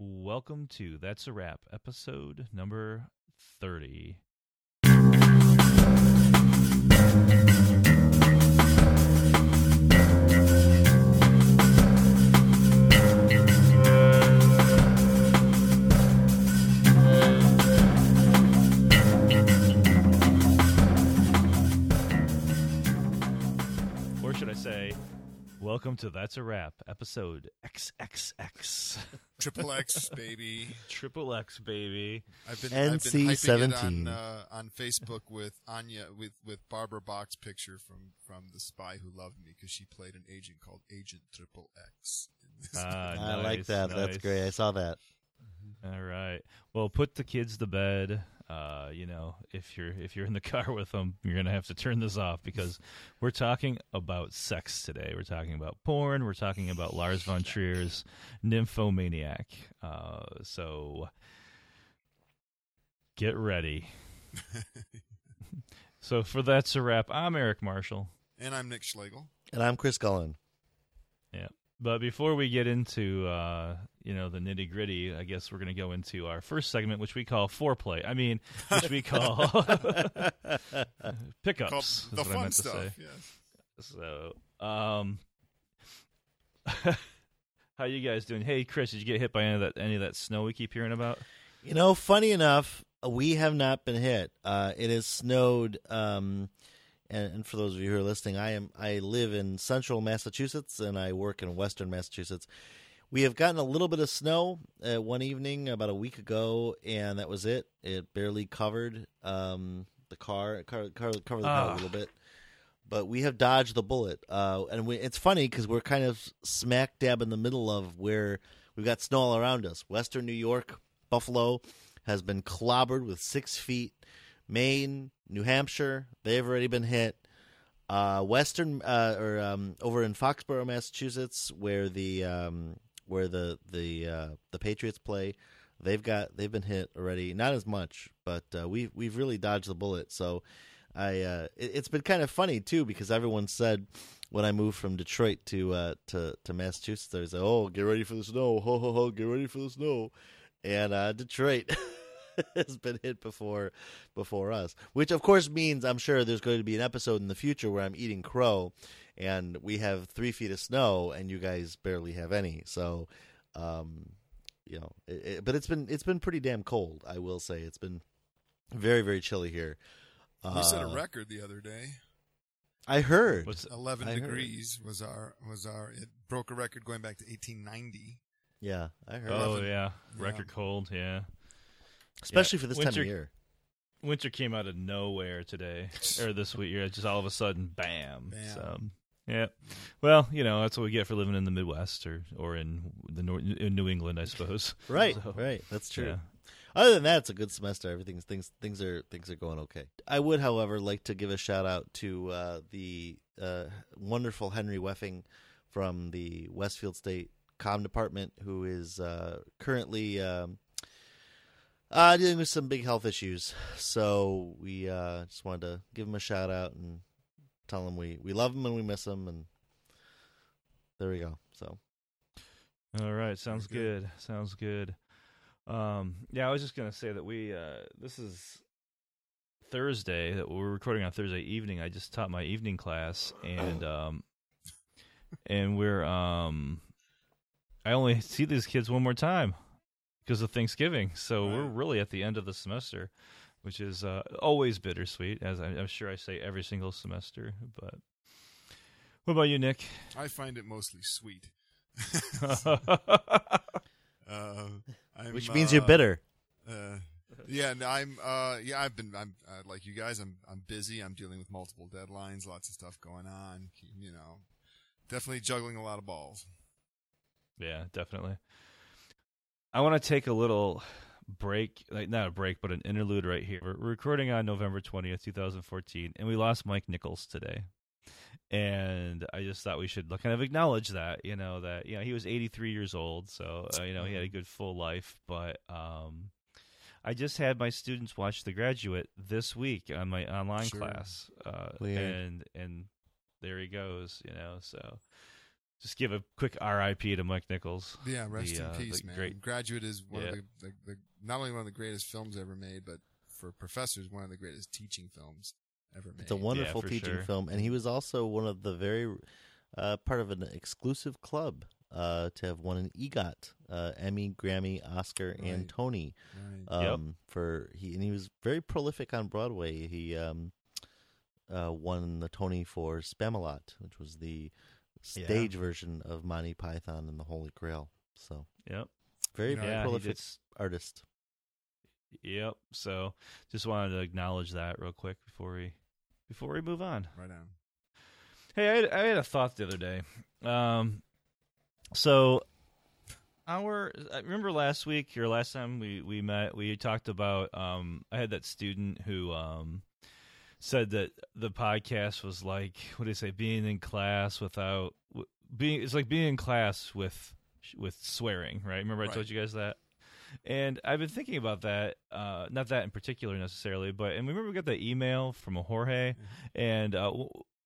Welcome to That's a Wrap, episode number 30. Welcome to That's a Wrap, episode XXX. Triple X, baby. Triple X, baby. I've been, I've been hyping it NC-17. on, uh, on Facebook with Anya, with, with Barbara Bach's picture from, from The Spy Who Loved Me because she played an agent called Agent Triple X. in this Ah, I like nice, that. That's great. I saw that. All right. Well, put the kids to bed. Uh, you know, if you're if you're in the car with them, you're gonna have to turn this off because we're talking about sex today. We're talking about porn. We're talking about Lars von Trier's Nymphomaniac. Uh, so get ready. so for that's a wrap. I'm Eric Marshall. and I'm Nick Schlegel. And I'm Chris Cullen. Yeah. But before we get into uh, you know the nitty gritty, I guess we're going to go into our first segment, which we call foreplay. I mean, which we call pickups. Called is the what I fun meant to stuff. say. Yes. So, um, how you guys doing? Hey, Chris, did you get hit by any of that any of that snow we keep hearing about? You know, funny enough, we have not been hit. Uh, it has snowed. Um, and, and for those of you who are listening, I am I live in central Massachusetts and I work in western Massachusetts. We have gotten a little bit of snow uh, one evening about a week ago, and that was it. It barely covered um, the car, it covered, covered, the car Ah. a little bit. But we have dodged the bullet, uh, and we, it's funny because we're kind of smack dab in the middle of where we've got snow all around us. Western New York, Buffalo has been clobbered with six feet. Maine, New Hampshire, they've already been hit. Uh, Western uh, or um, over in Foxborough, Massachusetts, where the um, where the the uh, the Patriots play, they've got they've been hit already. Not as much, but uh, we we've really dodged the bullet. So I uh, it, it's been kind of funny too because everyone said when I moved from Detroit to uh, to to Massachusetts, they said, "Oh, get ready for the snow! Ho ho ho! Get ready for the snow!" And Detroit has been hit before before us, which of course means I'm sure there's going to be an episode in the future where I'm eating crow, and we have three feet of snow, and you guys barely have any. So, um, you know, it, it, but it's been it's been pretty damn cold. I will say it's been very very chilly here. We set a Uh, record the other day. I heard. What's 11 I heard. degrees was our, was our, it broke a record going back to 1890. Yeah, I heard. oh 11. yeah, Yeah. record cold. Yeah, Especially yeah, for this winter- time of year. winter came out of nowhere today or this week. Yeah, just all of a sudden, bam. Bam. So, yeah. Well, you know that's what we get for living in the Midwest or or in the Nor- in New England, I suppose. Right, So, right. That's true. Yeah. Other than that, it's a good semester. Everything's things things are things are going okay. I would, however, like to give a shout out to uh, the uh, wonderful Henry Weffing from the Westfield State Com Department, who is uh, currently um, uh, dealing with some big health issues. So we uh, just wanted to give him a shout out and tell him we, we love him and we miss him, and there we go. So All right, sounds good. good. Sounds good. Um, yeah, I was just gonna say that we uh, this is Thursday that we're recording on Thursday evening. I just taught my evening class, and um, and we're um, I only see these kids one more time because of Thanksgiving. So we're really at the end of the semester, which is uh, always bittersweet, as I, I'm sure I say every single semester. But what about you, Nick? I find it mostly sweet. Uh, I'm, which means you're uh, bitter. Uh, yeah, no, I'm. Uh, yeah, I've been. I'm uh, like you guys. I'm. I'm busy. I'm dealing with multiple deadlines. Lots of stuff going on. You know, definitely juggling a lot of balls. Yeah, definitely. I want to take a little break, like not a break, but an interlude right here. We're recording on November 20th, 2014, and we lost Mike Nichols today. And I just thought we should kind of acknowledge that, you know, that you know he was 83 years old, so uh, you know he had a good full life. But um, I just had my students watch The Graduate this week on my online Sure. class, uh, and and there he goes, you know. So just give a quick R.I.P. to Mike Nichols. Yeah, rest The, in uh, peace, man. great- Graduate is one Yeah. of the, the, the not only one of the greatest films ever made, but for professors, one of the greatest teaching films ever made. It's a wonderful for teaching sure. film, and he was also one of the very uh, part of an exclusive club uh, to have won an EGOT, uh, Emmy, Grammy, Oscar, Right. and Tony. Right. Yep. Um, For he and he was very prolific on Broadway. He um, uh, won the Tony for Spamalot, which was the Yeah. stage version of Monty Python and the Holy Grail. So Yep. very You know, very Yeah, prolific just artist. Yep. So just wanted to acknowledge that real quick before we before we move on. right on. Hey, I had, I had a thought the other day. Um, so our I remember last week or last time we we met, we talked about. Um, I had that student who um said that the podcast was like what do they say, being in class without being. It's like being in class with with swearing, right? Remember I Right. told you guys that. And I've been thinking about that, uh, not that in particular necessarily, but and remember we got the email from a Jorge, and uh,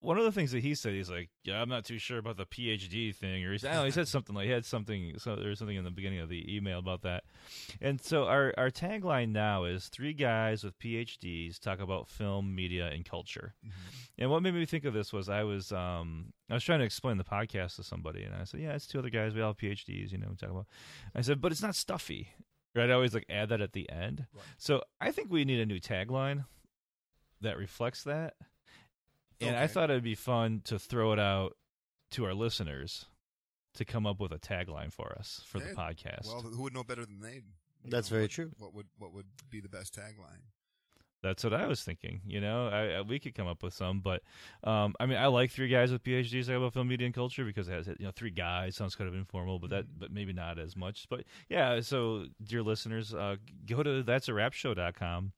one of the things that he said, he's like, "Yeah, I'm not too sure about the PhD thing," or he said, know, he said something like he had something, so there was something in the beginning of the email about that. And so our our tagline now is three guys with PhDs talk about film, media, and culture. And what made me think of this was I was um I was trying to explain the podcast to somebody, and I said, "Yeah, it's two other guys. We all have PhDs, you know." We talk about. I said, "But it's not stuffy." Right? I always like add that at the end. Right. So I think we need a new tagline that reflects that. And I thought it'd be fun to throw it out to our listeners to come up with a tagline for us for the podcast. Well, who would know better than they? That's know, very what- true. What would what would be the best tagline? That's what I was thinking. You know, I, I, we could come up with some, but um, I mean, I like three guys with PhDs talk about film, media, and culture because it has you know three guys sounds kind of informal, but that but maybe not as much. But yeah, so dear listeners, uh, go to that's a wrap show.com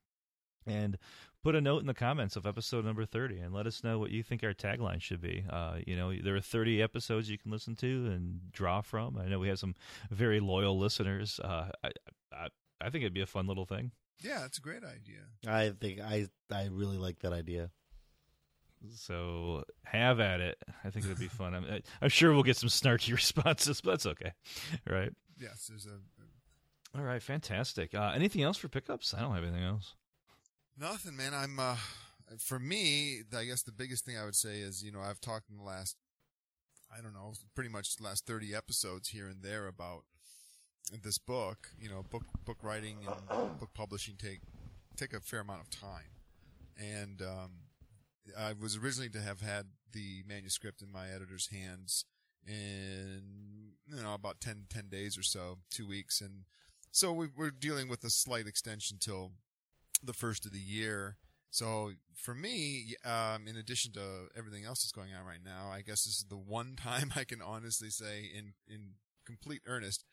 and put a note in the comments of episode number 30 and let us know what you think our tagline should be. Uh, you know, there are 30 episodes you can listen to and draw from. I know we have some very loyal listeners. Uh, I, I, I think it'd be a fun little thing. Yeah, that's a great idea. I think I I really like that idea. So have at it. I think it'd be fun. I'm, I'm sure we'll get some snarky responses, but that's okay. Right. Yes, there's a All right. Fantastic. Uh, anything else for pickups? I don't have anything else. Nothing, man. I'm uh for me, I guess the biggest thing I would say is, you know, I've talked in the last I don't know, pretty much the last 30 episodes here and there about this book, you know, book book writing and book publishing take take a fair amount of time. And um I was originally to have had the manuscript in my editor's hands in you know about 10, 10 days or so, two weeks, and so we, we're dealing with a slight extension till the first of the year. So for me, um, in addition to everything else that's going on right now, I guess this is the one time I can honestly say, in in complete earnest,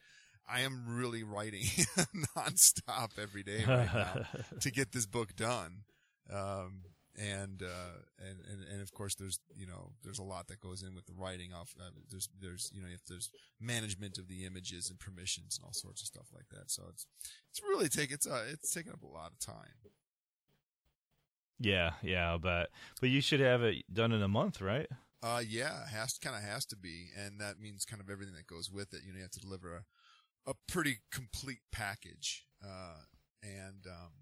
I am really writing nonstop every day right now to get this book done. Um, and, uh, and, and, and of course there's, you know, there's a lot that goes in with the writing off. Uh, there's, there's, you know, if there's management of the images and permissions and all sorts of stuff like that. So it's, it's really take, it's, uh, it's taken up a lot of time. yeah. Yeah. I'll. But you should have it done in a month, right? Uh, yeah, has kind of has to be, and that means kind of everything that goes with it. You know, you have to deliver a, a pretty complete package. Uh, and um,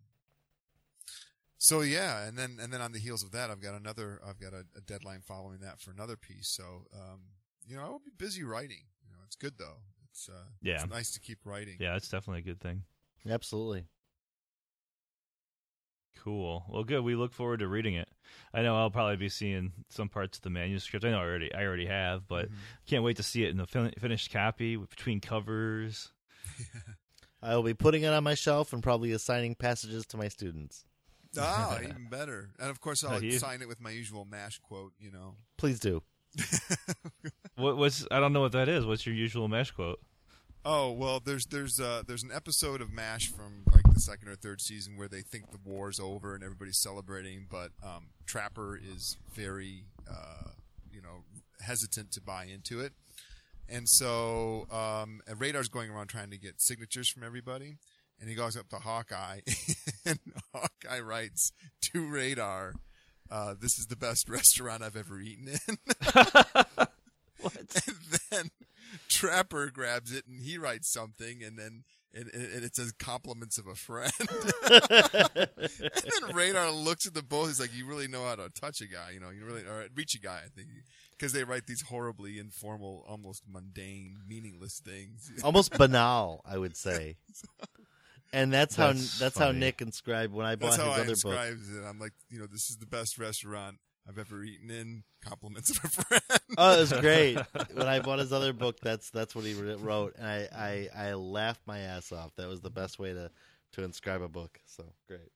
so yeah, and then and then on the heels of that, I've got another, I've got a, a deadline following that for another piece. So um, you know, I will be busy writing. You know, it's good though. It's uh, Yeah. it's nice to keep writing. Yeah. It's definitely a good thing. Absolutely. Cool. Well, good. We look forward to reading it. I know I'll probably be seeing some parts of the manuscript. I know I already, I already have, but Mhm. can't wait to see it in the fin- finished copy between covers. I will be putting it on my shelf and probably assigning passages to my students. Ah, even better. And of course, I'll sign it with my usual Mash quote. You know. Please do. What, what's I don't know what that is. What's your usual Mash quote? Oh well, there's there's uh there's an episode of Mash from like the second or third season where they think the war's over and everybody's celebrating, but um, Trapper is very uh, you know hesitant to buy into it, and so um, and Radar's going around trying to get signatures from everybody, and he goes up to Hawkeye, and Hawkeye writes to Radar, uh, "This is the best restaurant I've ever eaten in." What? And then Trapper grabs it and he writes something, and then and, and it says compliments of a friend. and then Radar looks at the both. He's like, "You really know how to touch a guy, you know? You really or reach a guy." I think because they write these horribly informal, almost mundane, meaningless things. Almost banal, I would say. And that's, how That's that's how. Nick inscribed when I bought That's his how I other book. it. I'm like, you know, this is the best restaurant I've ever eaten in. Compliments of a friend. Oh, it was great. when I bought his other book, that's that's what he wrote, and I, I, I laughed my ass off. That was the best way to, to inscribe a book. So great.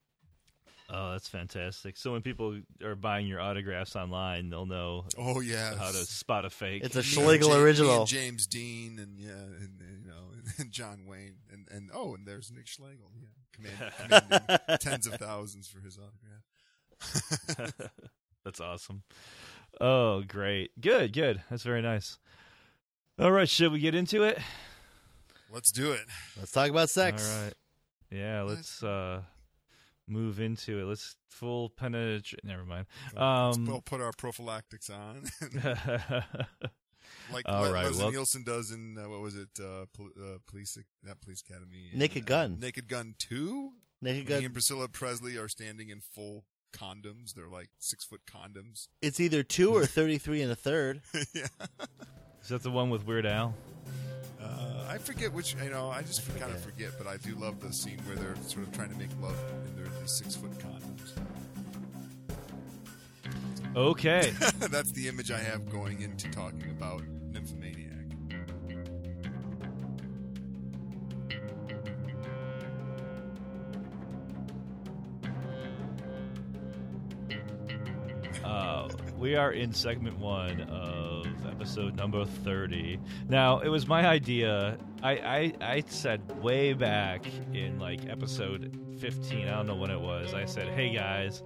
Oh, that's fantastic. So when people are buying your autographs online, they'll know Oh yeah, how to spot a fake. It's a Schlegel Ja- me original. and James Dean and yeah, and, and, you know, and John Wayne, and and oh, and there's Nick Schlegel, yeah, command, commanding tens of thousands for his autograph. That's awesome. Oh, great. Good, good. That's very nice. All right, should we get into it? Let's do it. Let's talk about sex. All right. Yeah, let's uh move into it. Let's full penetrate. Never mind. Let's Um, we'll put our prophylactics on, like All Le- right, Leslie well- Nielsen does in uh, what was it? Uh, pol- uh, police, not Police Academy. Naked uh, Gun. Naked Gun Two. Naked He Gun. and Priscilla Presley are standing in full condoms. They're like six foot condoms. It's either two or thirty-three and a third. yeah. Is that the one with Weird Al? Uh, I forget which. You know, I just kind of forget, but I do love the scene where they're sort of trying to make love in their six foot condoms. Okay. That's the image I have going into talking about Nymphomaniac. Uh, we are in segment one of episode number 30. Now, it was my idea. I, I, I said way back in like episode 15, I don't know when it was, I said, hey guys,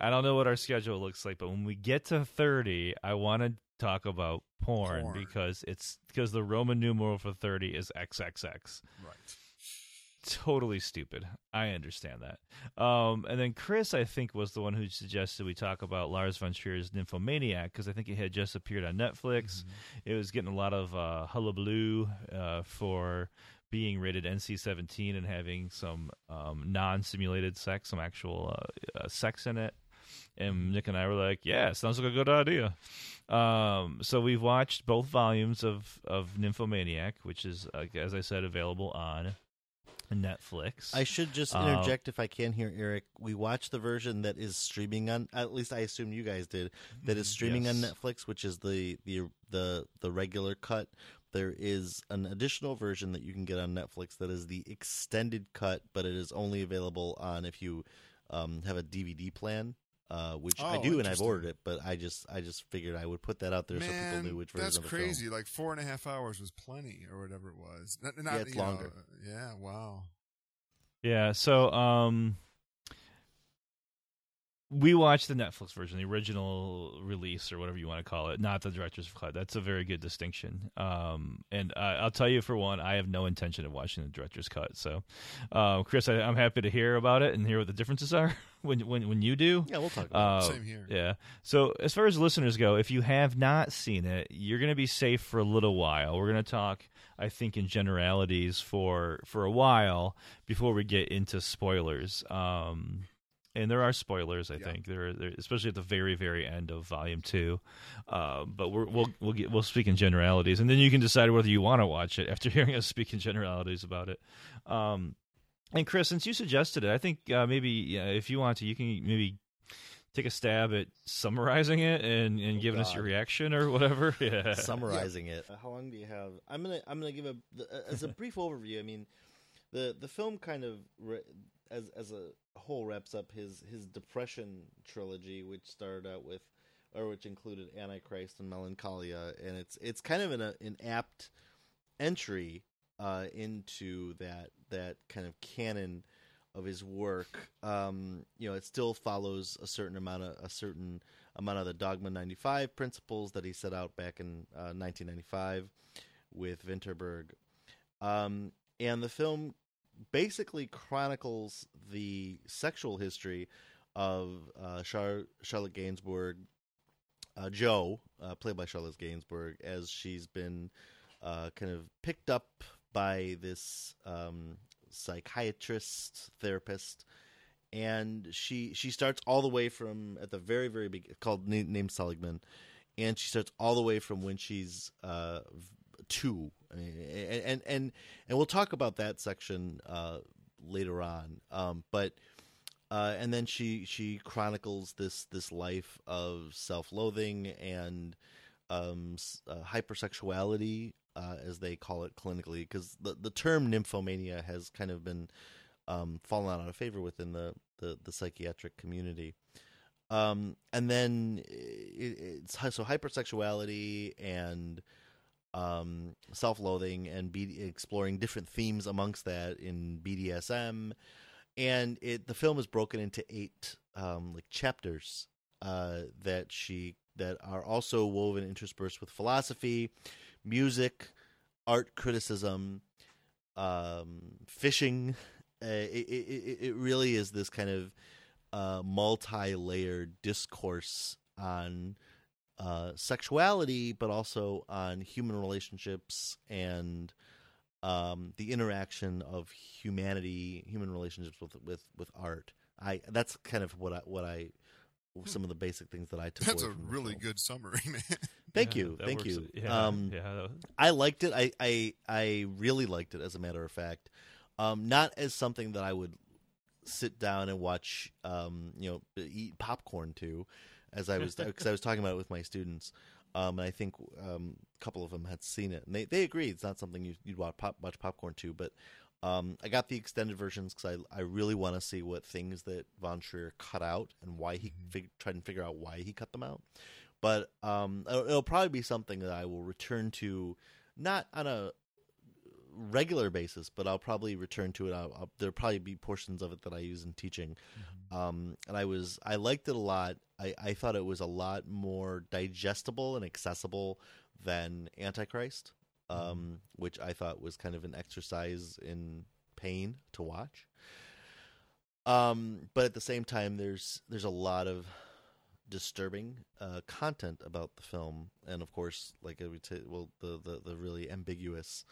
I don't know what our schedule looks like, but when we get to 30, I want to talk about porn, Porn. because it's because the Roman numeral for 30 is XXX Right. Totally stupid. I understand that. Um, and then Chris, I think, was the one who suggested we talk about Lars von Trier's Nymphomaniac because I think it had just appeared on Netflix. It was getting a lot of uh, hullabaloo uh, for being rated NC-17 and having some um, non-simulated sex, some actual uh, uh, sex in it. And Nick and I were like, "Yeah, sounds like a good idea." Um, so we've watched both volumes of of Nymphomaniac, which is, uh, as I said, available on Netflix. I should just Uh, interject if I can here, Eric. We watched the version that is streaming on. At least I assume you guys did. That is streaming on Netflix, which is the the the the regular cut. There is an additional version that you can get on Netflix that is the extended cut, but it is only available on if you um, have a DVD plan. Uh, which I Oh, do, and I've ordered it, but I just I just figured I would put that out there so people knew which version that's of the film. crazy. Like four and a half hours was plenty, or whatever it was. Not, not, Yeah, it's you know, longer. uh, yeah, wow. Yeah, so um we watched the Netflix version, the original release or whatever you want to call it, not the director's cut. That's a very good distinction. Um, and uh, I'll tell you for one, I have no intention of watching the director's cut. So, uh, Chris, I, I'm happy to hear about it and hear what the differences are when when when you do. Yeah, we'll talk about Uh, Same here. Yeah. So as far as listeners go, if you have not seen it, you're going to be safe for a little while. We're going to talk, I think, in generalities for for a while before we get into spoilers. Um, and there are spoilers, I Yeah. think, there, there, especially at the very, very end of Volume Two. Um, but we're, we'll we'll get we'll speak in generalities, and then you can decide whether you want to watch it after hearing us speak in generalities about it. Um, and Chris, since you suggested it, I think uh, maybe yeah, if you want to, you can maybe take a stab at summarizing it and, and Oh, giving us your reaction or whatever. Yeah. summarizing it. Uh, How long do you have? I'm gonna I'm gonna give a uh, as a brief overview. I mean, the the film kind of re- as as a whole wraps up his his depression trilogy, which started out with or which included Antichrist and Melancholia, and it's it's kind of an an apt entry uh, into that that kind of canon of his work. Um, you know, it still follows a certain amount of a certain amount of the Dogma 95 principles that he set out back in uh, 1995 with Vinterberg. Um, and the film basically chronicles the sexual history of uh, Char- Charlotte Gainsbourg, uh, Joe, uh, played by Charlotte Gainsbourg, as she's been uh, kind of picked up by this um, psychiatrist therapist, and she she starts all the way from at the very very big called named Seligman, and she starts all the way from when she's uh, two, and and and and we'll talk about that section uh, later on, um, but. Uh, and then she she chronicles this this life of self loathing and um, uh, hypersexuality, uh, as they call it clinically, because the the term nymphomania has kind of been um, fallen out of favor within the the, the psychiatric community. Um, and then it, it's so hypersexuality and um, self-loathing and be, exploring different themes amongst that in BDSM and it the film is broken into eight um, like chapters uh, that she that are also woven interspersed with philosophy, music, art criticism, um, fishing. Uh, it, it, it really is this kind of uh, multi-layered discourse on uh, sexuality, but also on human relationships and um, the interaction of humanity, human relationships with with with art. I that's kind of what I what I some of the basic things that I took. That's away a from the really film. good summary, man. Thank Yeah, you, thank works. you. Yeah, um, yeah, I liked it. I, I I really liked it. As a matter of fact, um, not as something that I would sit down and watch. Um, you know, eat popcorn to, as I was because I was talking about it with my students. Um, and I think um, a couple of them had seen it, and they they agree it's not something you, you'd watch, pop, watch popcorn to. But um, I got the extended versions because I I really want to see what things that Von Trier cut out and why he fig- tried and figure out why he cut them out. But um, it'll, it'll probably be something that I will return to, not on a regular basis, but I'll probably return to it. I'll, I'll, there'll probably be portions of it that I use in teaching. Um, and I was I liked it a lot. I, I thought it was a lot more digestible and accessible than Antichrist, um, which I thought was kind of an exercise in pain to watch. Um, but at the same time, there's there's a lot of disturbing uh, content about the film, and of course, like I would say, well, the the, the really ambiguous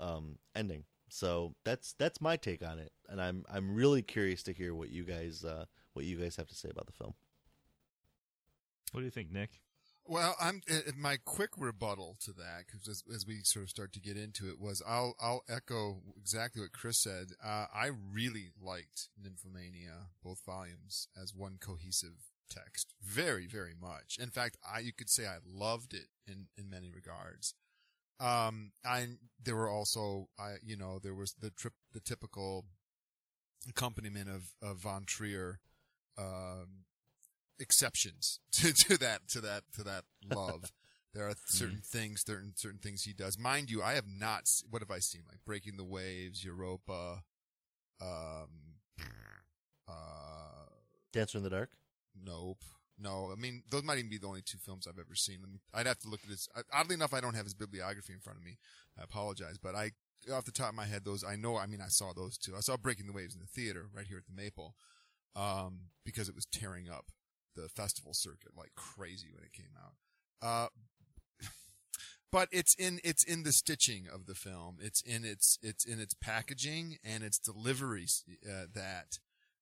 um, ending. So that's that's my take on it, and I'm I'm really curious to hear what you guys uh, what you guys have to say about the film. what do you think, Nick? Well, I'm uh, my quick rebuttal to that because as, as we sort of start to get into it was I'll I'll echo exactly what Chris said. Uh, I really liked Nymphomania both volumes as one cohesive text, very very much. In fact, I you could say I loved it in in many regards. Um, I there were also I you know there was the trip the typical accompaniment of of Von Trier. Um, exceptions to, to that to that to that love. there are certain things, certain certain things he does. Mind you, I have not. What have I seen? Like Breaking the Waves, Europa, um, uh, Dancer in the Dark. Nope. No, I mean those might even be the only two films I've ever seen. I'd have to look at his. Oddly enough, I don't have his bibliography in front of me. I apologize, but I, off the top of my head, those I know. I mean, I saw those two. I saw Breaking the Waves in the theater right here at the Maple, um, because it was tearing up the festival circuit like crazy when it came out. Uh, but it's in it's in the stitching of the film. It's in its it's in its packaging and its delivery uh, that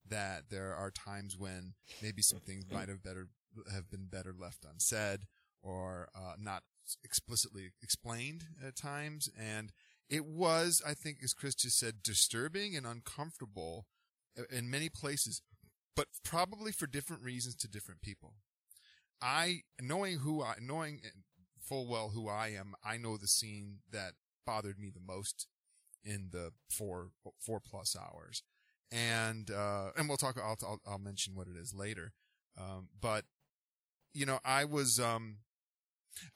that there are times when maybe some things might have better have been better left unsaid or uh, not explicitly explained at times. And it was i think as chris just said disturbing and uncomfortable in many places but probably for different reasons to different people. I knowing who i knowing full well who i am i know the scene that bothered me the most in the four four plus hours and uh, and we'll talk. I'll, I'll I'll mention what it is later. Um, but you know, I was um,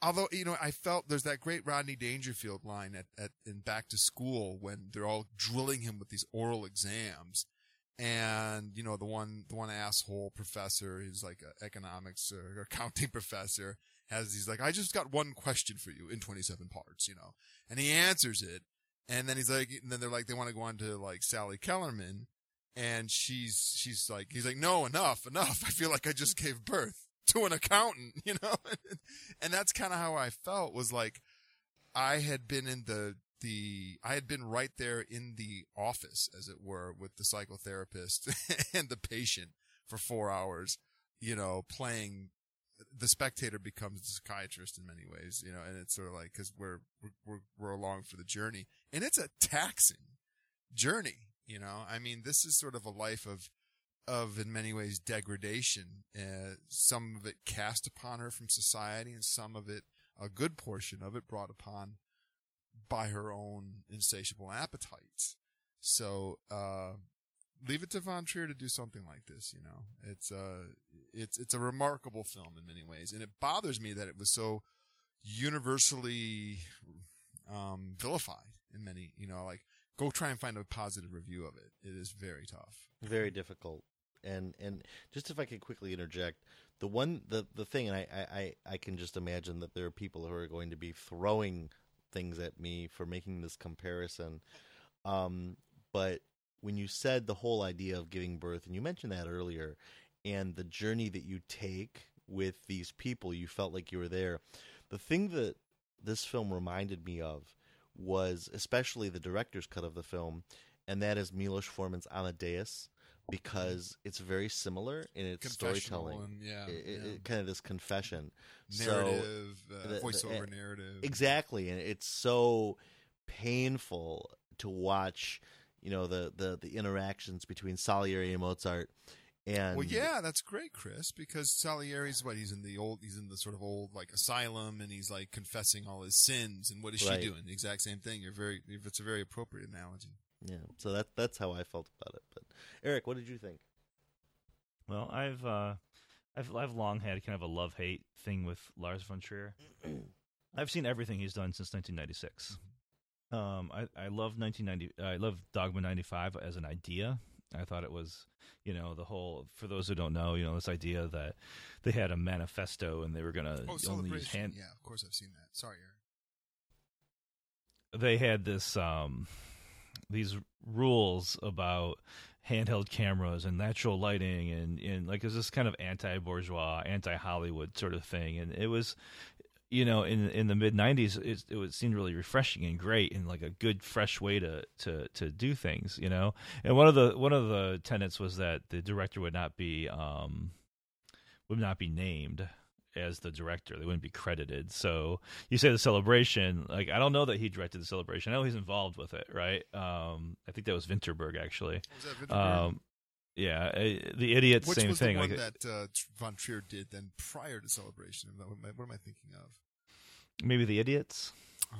although you know, I felt there's that great Rodney Dangerfield line at at in Back to School when they're all drilling him with these oral exams. And you know the one the one asshole professor who's like an economics or accounting professor has these like I just got one question for you in 27 parts you know and he answers it and then he's like and then they're like they want to go on to like Sally Kellerman and she's she's like he's like no enough enough. I feel like i just gave birth to an accountant, you know? and that's kind of how I felt was like I had been in the the I had been right there in the office as it were with the psychotherapist and the patient for 4 hours, you know, playing the spectator becomes the psychiatrist in many ways, you know, and it's sort of like cuz we're, we're we're along for the journey. And it's a taxing journey, you know. I mean, this is sort of a life of of in many ways degradation. Uh, some of it cast upon her from society, and some of it, a good portion of it, brought upon by her own insatiable appetites. So, uh, leave it to Von Trier to do something like this. You know, it's uh, it's it's a remarkable film in many ways, and it bothers me that it was so universally um, vilified in many. You know, like go try and find a positive review of it. It is very tough. Very difficult. And and just if I could quickly interject, the one the the thing, and I, I, I can just imagine that there are people who are going to be throwing things at me for making this comparison. Um, but when you said the whole idea of giving birth, and you mentioned that earlier, and the journey that you take with these people, you felt like you were there. The thing that this film reminded me of was especially the director's cut of the film, and that is Milos Forman's Amadeus, because it's very similar in its storytelling. And, yeah, It- yeah. it- kind of this confession. So- narrative, uh, the- the- voiceover uh, narrative. Exactly, and it's so painful to watch. You know the the the interactions between Salieri and Mozart, and Well, yeah, that's great, Chris, because Salieri's what he's in the old, he's in the sort of old like asylum, and he's like confessing all his sins. And what is Right. she doing? The exact same thing. You're very, it's a very appropriate analogy. yeah. So that that's how I felt about it. But Eric, what did you think? Well, I've uh, I've I've long had kind of a love hate thing with Lars von Trier. I've seen everything he's done since 1996. Um, I I love 1990. I love Dogma 95 as an idea. I thought it was, you know, the whole. For those who don't know, you know, this idea that they had a manifesto and they were gonna Oh, only use hand. Yeah, of course I've seen that. Sorry, Eric. they had this um these rules about handheld cameras and natural lighting and and like it was this kind of anti-bourgeois anti-hollywood sort of thing and it was you know in in the mid 90s it, it would seem really refreshing and great and like a good fresh way to to to do things you know and one of the one of the tenets was that the director would not be um would not be named as the director. They wouldn't be credited. So you say the celebration, like I don't know that he directed the celebration. I know he's involved with it, right? Um, I think that was Vinterberg actually. Was that Vinterberg? Um, yeah, uh, the idiot, Which same was thing. the one like that uh, Von Trier did then prior to Celebration? What am I, what am I thinking of? maybe the idiots.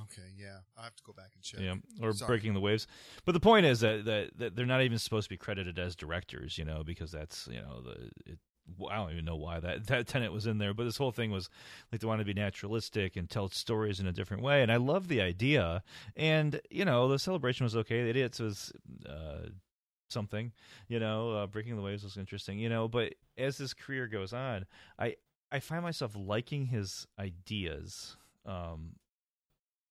Okay, yeah, I have to go back and check. Yeah, or Sorry. breaking the waves. But the point is that, that that they're not even supposed to be credited as directors, you know, because that's you know the it, I don't even know why that that tenant was in there. But this whole thing was like they want to be naturalistic and tell stories in a different way, and I love the idea. And you know, the celebration was okay. The idiots was. Uh, something you know uh, breaking the waves was interesting you know but as his career goes on i i find myself liking his ideas um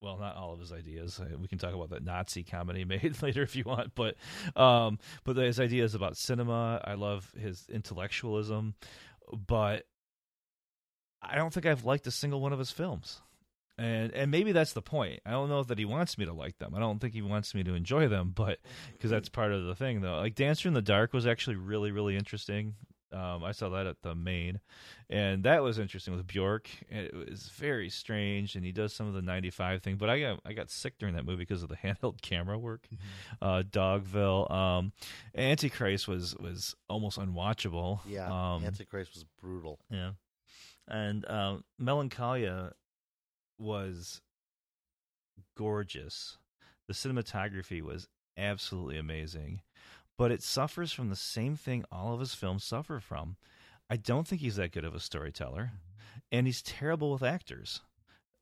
well, not all of his ideas. We can talk about that Nazi comedy made later if you want, but um, but his ideas about cinema, I love his intellectualism, but I don't think I've liked a single one of his films. And and maybe that's the point. I don't know that he wants me to like them. I don't think he wants me to enjoy them, but because that's part of the thing, though. Like Dancer in the Dark was actually really really interesting. Um, I saw that at the main, and that was interesting with Bjork. And it was very strange, and he does some of the '95 thing. But I got I got sick during that movie because of the handheld camera work. Uh, Dogville, um, Antichrist was was almost unwatchable. Yeah, um, Antichrist was brutal. yeah, and um, Melancholia was gorgeous. The cinematography was absolutely amazing, but it suffers from the same thing all of his films suffer from. I don't think he's that good of a storyteller, and he's terrible with actors.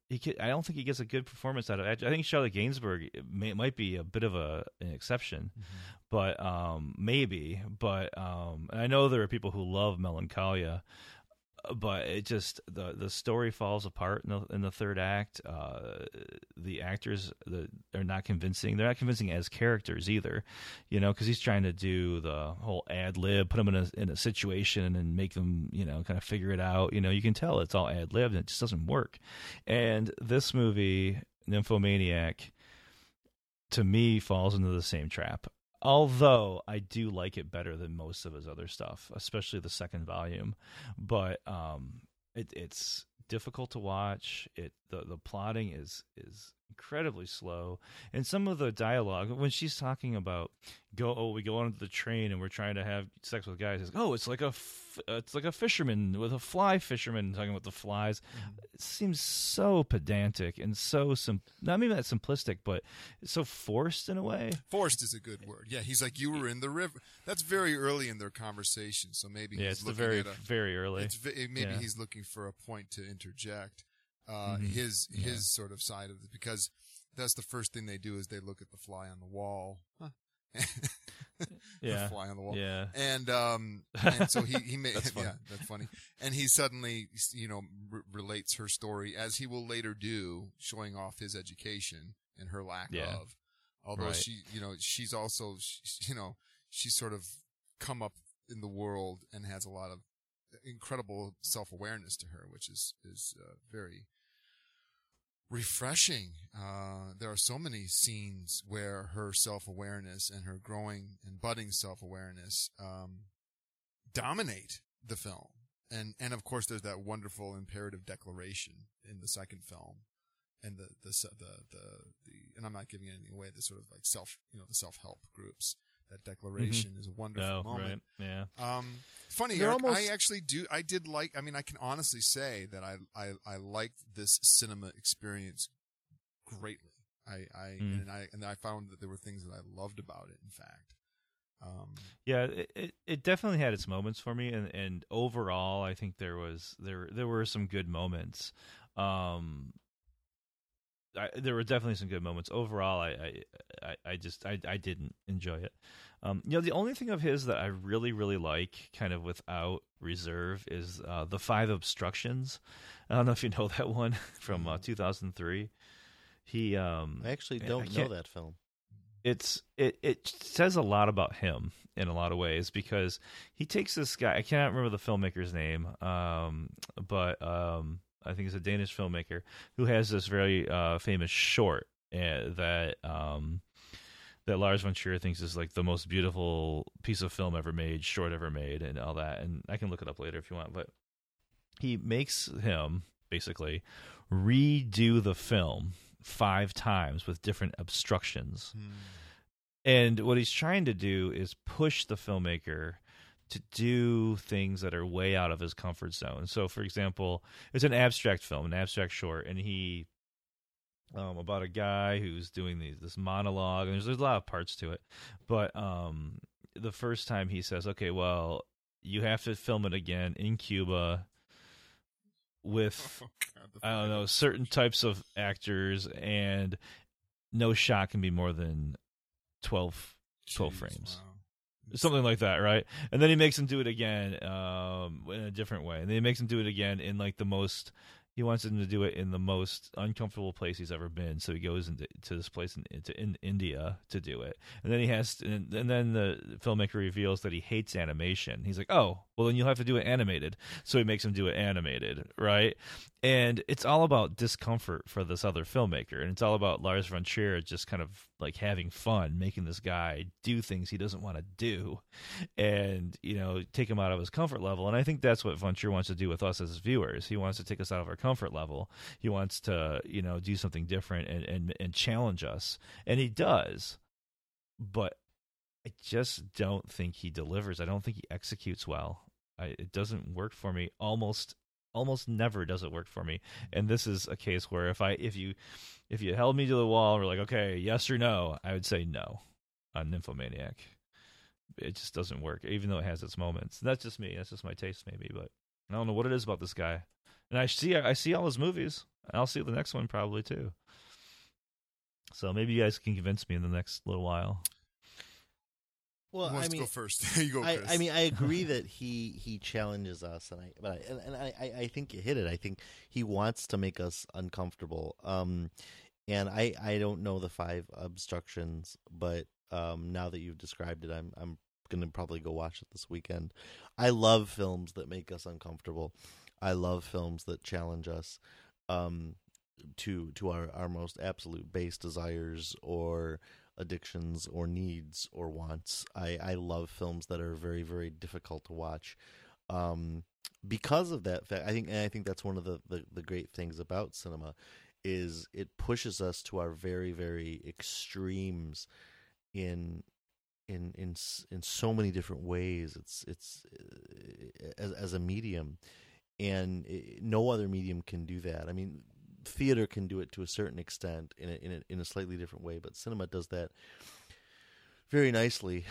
He could, I don't think he gets a good performance out of. I think Charlotte Gainsbourg may, might be a bit of a an exception, but um, maybe. But um, I know there are people who love Melancholia. But it just the the story falls apart in the in the third act. Uh, the actors the, they're not convincing. They're not convincing as characters either, you know, because he's trying to do the whole ad lib, put them in a in a situation and make them you know kind of figure it out. You know, you can tell it's all ad lib and it just doesn't work. And this movie, Nymphomaniac, to me falls into the same trap. Although I do like it better than most of his other stuff, especially the second volume, but um, it, it's difficult to watch. It the the plotting is is incredibly slow, and some of the dialogue when she's talking about go oh we go onto the train and we're trying to have sex with guys. It's, oh, it's like a f- uh, it's like a fisherman with a fly fisherman talking about the flies. Mm-hmm. It seems so pedantic and so sim. Not maybe that simplistic, but so forced in a way. Forced is a good word. Yeah, he's like you were in the river. That's very early in their conversation, so maybe Yeah, he's it's the very at a, very early. It's ve- maybe Yeah. he's looking for a point to interject uh, Mhm. his Yeah. his sort of side of it because that's the first thing they do is they look at the fly on the wall. Huh. Yeah. the fly on the wall. Yeah. And um, and so he he made That's funny. yeah that's funny. And he suddenly you know r- relates her story as he will later do, showing off his education and her lack Yeah. of. Although Right. she you know she's also she, you know she's sort of come up in the world and has a lot of incredible self awareness to her, which is is uh, very refreshing. Uh, there are so many scenes where her self awareness and her growing and budding self awareness um, dominate the film, and and of course there's that wonderful imperative declaration in the second film. And the, the, the, the, the, and I'm not giving anything away, the sort of like self, you know, the self-help groups. That declaration is a wonderful No, moment. right. Yeah. Um, funny, Eric, almost- I actually do. I did like. I mean, I can honestly say that I I I liked this cinema experience greatly. I I Mm. and I and I found that there were things that I loved about it. In fact, um, Yeah, it, it it definitely had its moments for me, and and overall, I think there was there there were some good moments. Um, I, there were definitely some good moments. Overall, I I I, I just I I didn't enjoy it. Um, you know, the only thing of his that I really really like, kind of without reserve, is uh, the Five Obstructions. I don't know if you know that one from uh, 2003. He um I actually don't know that film. it's it it says a lot about him in a lot of ways because he takes this guy I cannot remember the filmmaker's name um but um I think it's a Danish filmmaker who has this very uh famous short uh, that um that Lars von Trier thinks is like the most beautiful piece of film ever made, short ever made, and all that. And I can look it up later if you want. But he makes him basically redo the film five times with different obstructions. And what he's trying to do is push the filmmaker to do things that are way out of his comfort zone. So, for example, it's an abstract film, an abstract short, and he um, about a guy who's doing these this monologue, and there's, there's a lot of parts to it. But um, the first time he says, "Okay, well, you have to film it again in Cuba with." oh God, I don't know, certain types of actors, and no shot can be more than 12, 12 Jeez, frames. wow. Something like that, right? And then he makes him do it again um, in a different way. And then he makes him do it again in like the most. He wants him to do it in the most uncomfortable place he's ever been. So he goes into to this place in, into in India to do it. And then he has, to, and, and then the filmmaker reveals that he hates animation. He's like, oh, well then you'll have to do it animated. So he makes him do it animated, right? And it's all about discomfort for this other filmmaker, and it's all about Lars von Trier just kind of like having fun, making this guy do things he doesn't want to do, and you know take him out of his comfort level. And I think that's what von Trier wants to do with us as viewers. He wants to take us out of our comfort level. He wants to you know do something different and and and challenge us, and he does. But I just don't think he delivers. I don't think he executes well. I, it doesn't work for me almost almost never does it work for me. And this is a case where if i if you if you held me to the wall and were like okay yes or no i would say no. On nymphomaniac. It just doesn't work even though it has its moments. That's just me. That's just my taste maybe but i don't know what it is about this guy. And i see i see all his movies. I'll see the next one probably too. So maybe you guys can convince me in the next little while Well, I mean, go first? you go, I. I mean, I agree that he he challenges us, and I but I and, and I I- I think you hit it. I think he wants to make us uncomfortable. Um, and I I don't know the five obstructions, but um, now that you've described it, I'm I'm gonna probably go watch it this weekend. I love films that make us uncomfortable. I love films that challenge us. Um, to to our, our most absolute base desires or addictions or needs or wants. I, I love films that are very very difficult to watch. Um, because of that fact, I think and I think that's one of the, the, the great things about cinema is it pushes us to our very very extremes in in in in so many different ways. It's it's uh, as as a medium, and i no other medium can do that. I mean, theater can do it to a certain extent in a, in a, in a slightly different way, but cinema does that very nicely,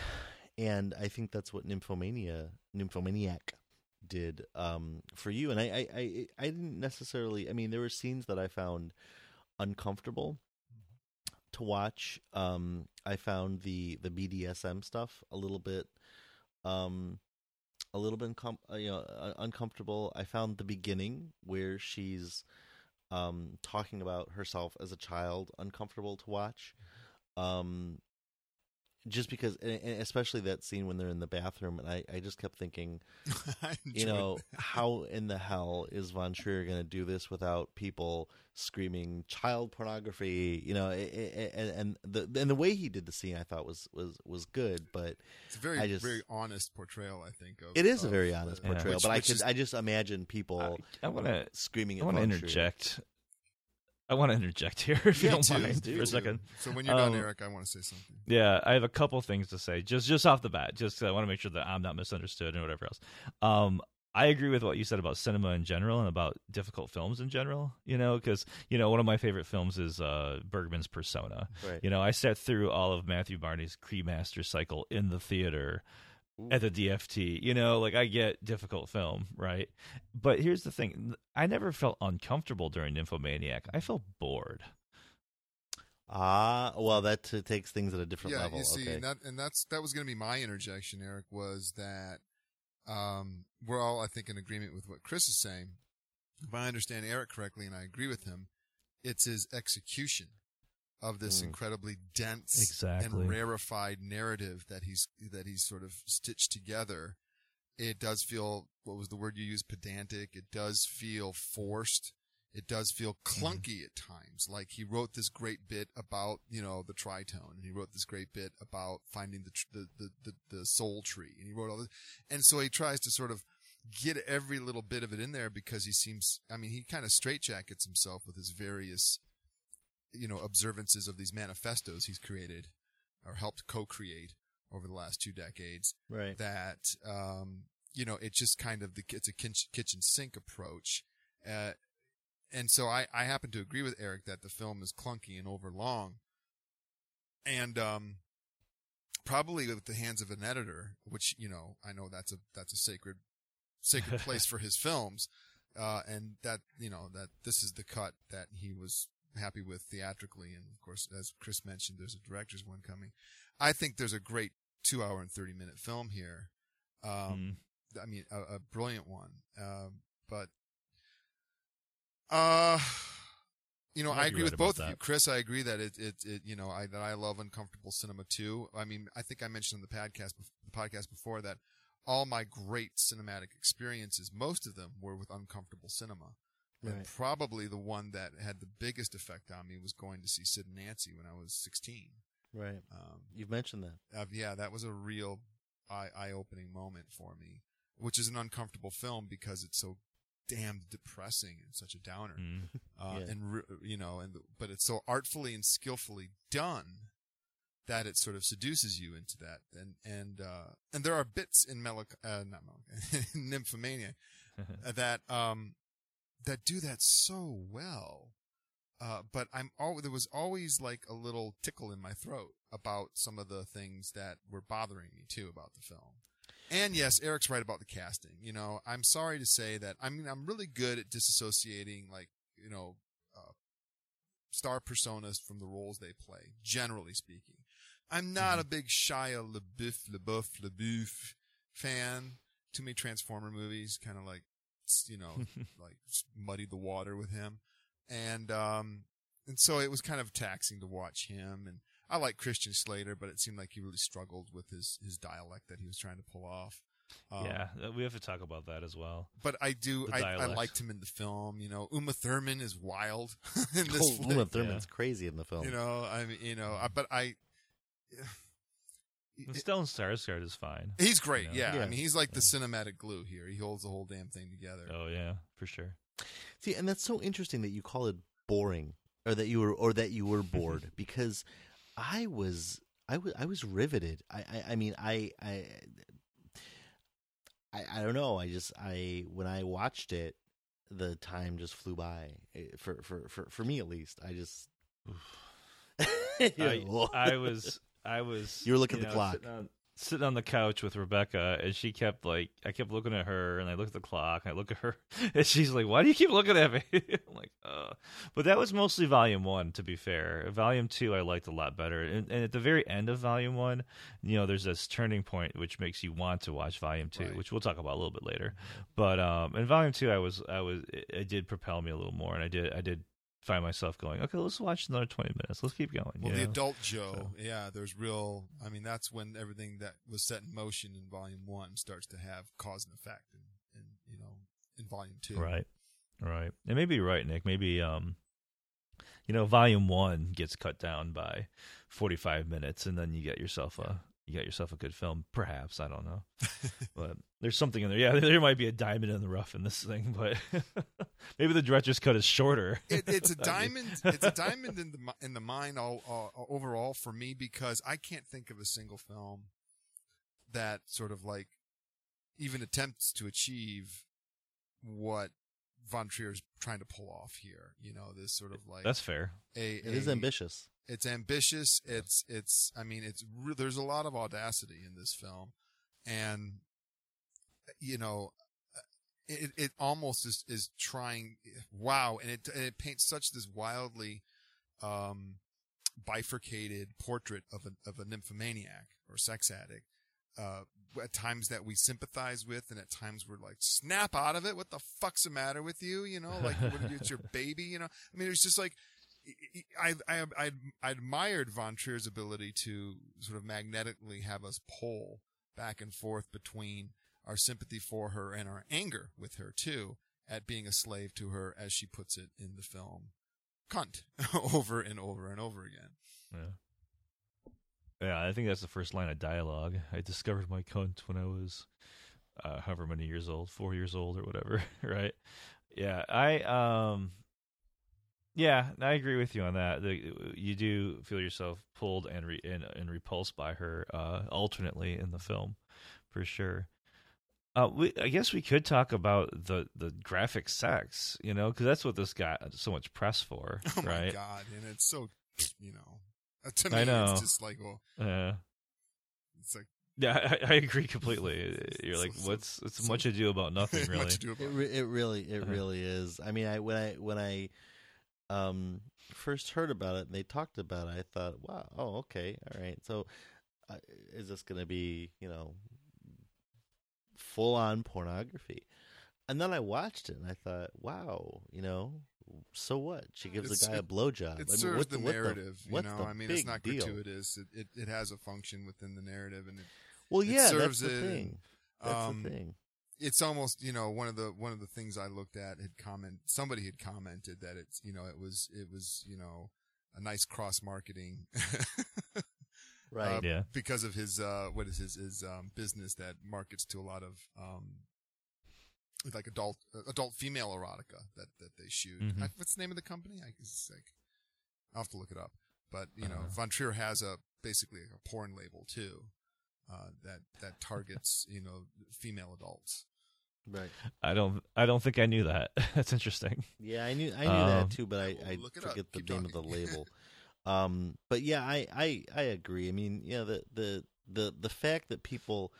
and I think that's what Nymphomania Nymphomaniac did um, for you. And I, I I I didn't necessarily. I mean, there were scenes that I found uncomfortable to watch. Um, I found the the BDSM stuff a little bit, um, a little bit uncom- uh, you know uh, uncomfortable. I found the beginning where she's um, talking about herself as a child uncomfortable to watch. Um, just because, and and especially that scene when they're in the bathroom, and I, I just kept thinking, you know, that. how in the hell is Von Trier going to do this without people screaming child pornography? You know, i- i- and and the and the way he did the scene, I thought was was was good, but It's a very I just- very honest portrayal. I think of it is a very honest the- Yeah. portrayal. which- but I could is- I just imagine people I want to screaming I at want to Von Trier. interject. I want to interject here if you don't too, mind do. for a second. So when you're done, Um, Eric, I want to say something. Yeah, I have a couple things to say just just off the bat. Just I want to make sure that I'm not misunderstood and whatever else. Um, I agree with what you said about cinema in general and about difficult films in general. You know, because you know one of my favorite films is uh, Bergman's Persona. Right. You know, I sat through all of Matthew Barney's Cremaster cycle in the theater at the DFT. You know, like I get difficult film, right? But here's the thing: I never felt uncomfortable during Nymphomaniac. I felt bored. Ah, well, that t- takes things at a different yeah, level. you see, okay. and, that, and that's that was going to be my interjection, Eric. Was that um, we're all, I think, in agreement with what Chris is saying. If I understand Eric correctly, and I agree with him, it's his execution of this Mm. incredibly dense Exactly. and rarefied narrative that he's that he's sort of stitched together. It does feel what was the word you used pedantic. It does feel forced. It does feel clunky at times. Like he wrote this great bit about you know the tritone, and he wrote this great bit about finding the tr- the the the, the soul tree, and he wrote all this, and so he tries to sort of get every little bit of it in there because he seems. I mean, he kind of straitjackets himself with his various you know observances of these manifestos he's created or helped co-create over the last two decades right. that um, you know it's just kind of the it's a kitchen, sink approach uh, and so I, I happen to agree with Eric that the film is clunky and overlong and um, probably with the hands of an editor which you know I know that's a that's a sacred sacred place for his films uh, and that you know that this is the cut that he was happy with theatrically and of course as Chris mentioned there's a director's one coming I think there's a great two hour and 30 minute film here um, Mm. I mean, a, a brilliant one. Um, but, uh, you know, might I agree right with both of you. Chris. I agree that it, it, it, you know, I that I love uncomfortable cinema too. I mean, I think I mentioned in the podcast, the podcast before that all my great cinematic experiences, most of them were with uncomfortable cinema. And probably the one that had the biggest effect on me was going to see Sid and Nancy when I was 16. Right. Um, You've mentioned that. uh, yeah, that was a real eye eye opening moment for me, which is an uncomfortable film because it's so damned depressing and such a downer. Mm. Uh, Yeah. and re- you know, and but it's so artfully and skillfully done that it sort of seduces you into that. And and uh, and there are bits in Melic, uh, not Melic, Nymphomania that um that do that so well. Uh, but I'm al- there was always like a little tickle in my throat about some of the things that were bothering me too about the film. And yes, Eric's right about the casting. You know, I'm sorry to say that. I mean, I'm really good at disassociating, like you know, uh, star personas from the roles they play. Generally speaking, I'm not a big Shia LaBeouf, LaBeouf, LaBeouf fan. Too many Transformer movies, kind of like, you know, like muddied the water with him. And, um, and so it was kind of taxing to watch him. And I like Christian Slater, but it seemed like he really struggled with his, his dialect that he was trying to pull off. Um, yeah, uh, we have to talk about that as well. But I do, I, I liked him in the film. You know, Uma Thurman is wild in this Oh. Uma Thurman's crazy in the film. You know, I mean, you know, I, but I, And Stellan Skarsgård is fine. he's great. Yeah. Yeah. Yeah. I mean, he's like the cinematic glue here. He holds the whole damn thing together. Oh yeah, for sure. See, and that's so interesting that you call it boring, or that you were, or that you were bored, because I was, I was, I was riveted. I, I, I mean, I, I, I, I don't know. I just, I, when I watched it, the time just flew by eh, for, for, for, for me at least. I just, I, I was I was You were looking at the know, clock. sitting on, sitting on the couch with Rebecca and she kept like I kept looking at her and I looked at the clock and I look at her and she's like why do you keep looking at me I'm like uh but that was mostly volume 1 to be fair volume 2 I liked a lot better and, and at the very end of volume 1 you know there's this turning point which makes you want to watch volume 2 Right. which we'll talk about a little bit later but um in volume 2 I was I was it, it did propel me a little more and I did I did find myself going okay let's watch another 20 minutes let's keep going Well, the know? adult Joe, So- yeah, there's real. I mean, that's when everything that was set in motion in Volume One starts to have cause and effect, and, in you know, in Volume Two. Right. Right. And maybe you're right, Nick. Maybe um you know, volume one gets cut down by forty five minutes and then you get yourself a you got yourself a good film, perhaps. I don't know. but there's something in there. Yeah, there might be a diamond in the rough in this thing, but maybe the director's cut is shorter. It, it's a diamond. It's a diamond in the mi- in the mind all, all overall for me because I can't think of a single film that sort of like even attempts to achieve what Von Trier's trying to pull off here. You know, this sort of like That's fair. a, it is a- ambitious. It's ambitious. It's it's. I mean, it's re- there's a lot of audacity in this film, and you know, it it almost is is trying. Wow, and it and it paints such this wildly um, bifurcated portrait of a of a nymphomaniac or sex addict. Uh, at times that we sympathize with, and at times we're like, snap out of it. What the fuck's the matter with you? You know, like what, it's your baby. You know, I mean, it's just like I, I, I, I admired Von Trier's ability to sort of magnetically have us pull back and forth between our sympathy for her and our anger with her too at being a slave to her, as she puts it in the film, cunt over and over and over again. Yeah. Yeah, I think that's the first line of dialogue. I discovered my cunt when I was uh, however many years old, four years old or whatever, right? Yeah, I um, yeah, I agree with you on that. The, you do feel yourself pulled and re, and, and repulsed by her uh, alternately in the film, for sure. Uh, we, I guess we could talk about the the graphic sex, you know, because that's what this got so much press for, Oh my right? god! And it's so, you know, uh, to me, I know. it's just like, well, yeah, it's like Yeah, I, I agree completely. You're like, So- so- what's it's so- much ado about nothing, really. much to do about It, re- it really, it Uh-huh. really is. I mean, I when I when I um first heard about it and they talked about it, I thought, wow, oh, okay, all right. So, uh, is this going to be, you know, full on pornography? And then I watched it and I thought, wow, you know, so what? She gives It's- the guy a it- blowjob. It I mean, serves the what narrative, what's you know. the I mean, it's not deal? gratuitous. It, it it has a function within the narrative, and it, Well, it yeah, that's the it, thing. That's um, the thing. It's almost you know one of the one of the things I looked at had comment somebody had commented that it's you know it was it was you know a nice cross marketing Right. uh, Yeah. because of his uh what is his his um business that markets to a lot of um like adult adult female erotica that that they shoot. Mhm. I, what's the name of the company? I it's like I'll have to look it up. But you know, Uh-huh. Von Trier has a basically a porn label too. Uh, that that targets you know female adults. Right. I don't I don't think I knew that. That's interesting. Yeah, I knew I knew Um, that too, but I, I look it up. forget the Keep name of the label. um, but yeah, I, I I agree. I mean, yeah, the the the the fact that people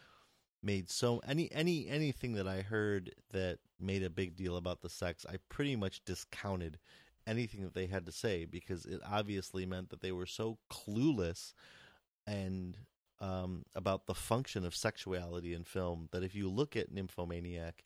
made so any any anything that I heard that made a big deal about the sex, I pretty much discounted anything that they had to say because it obviously meant that they were so clueless and um, about the function of sexuality in film. That if you look at Nymphomaniac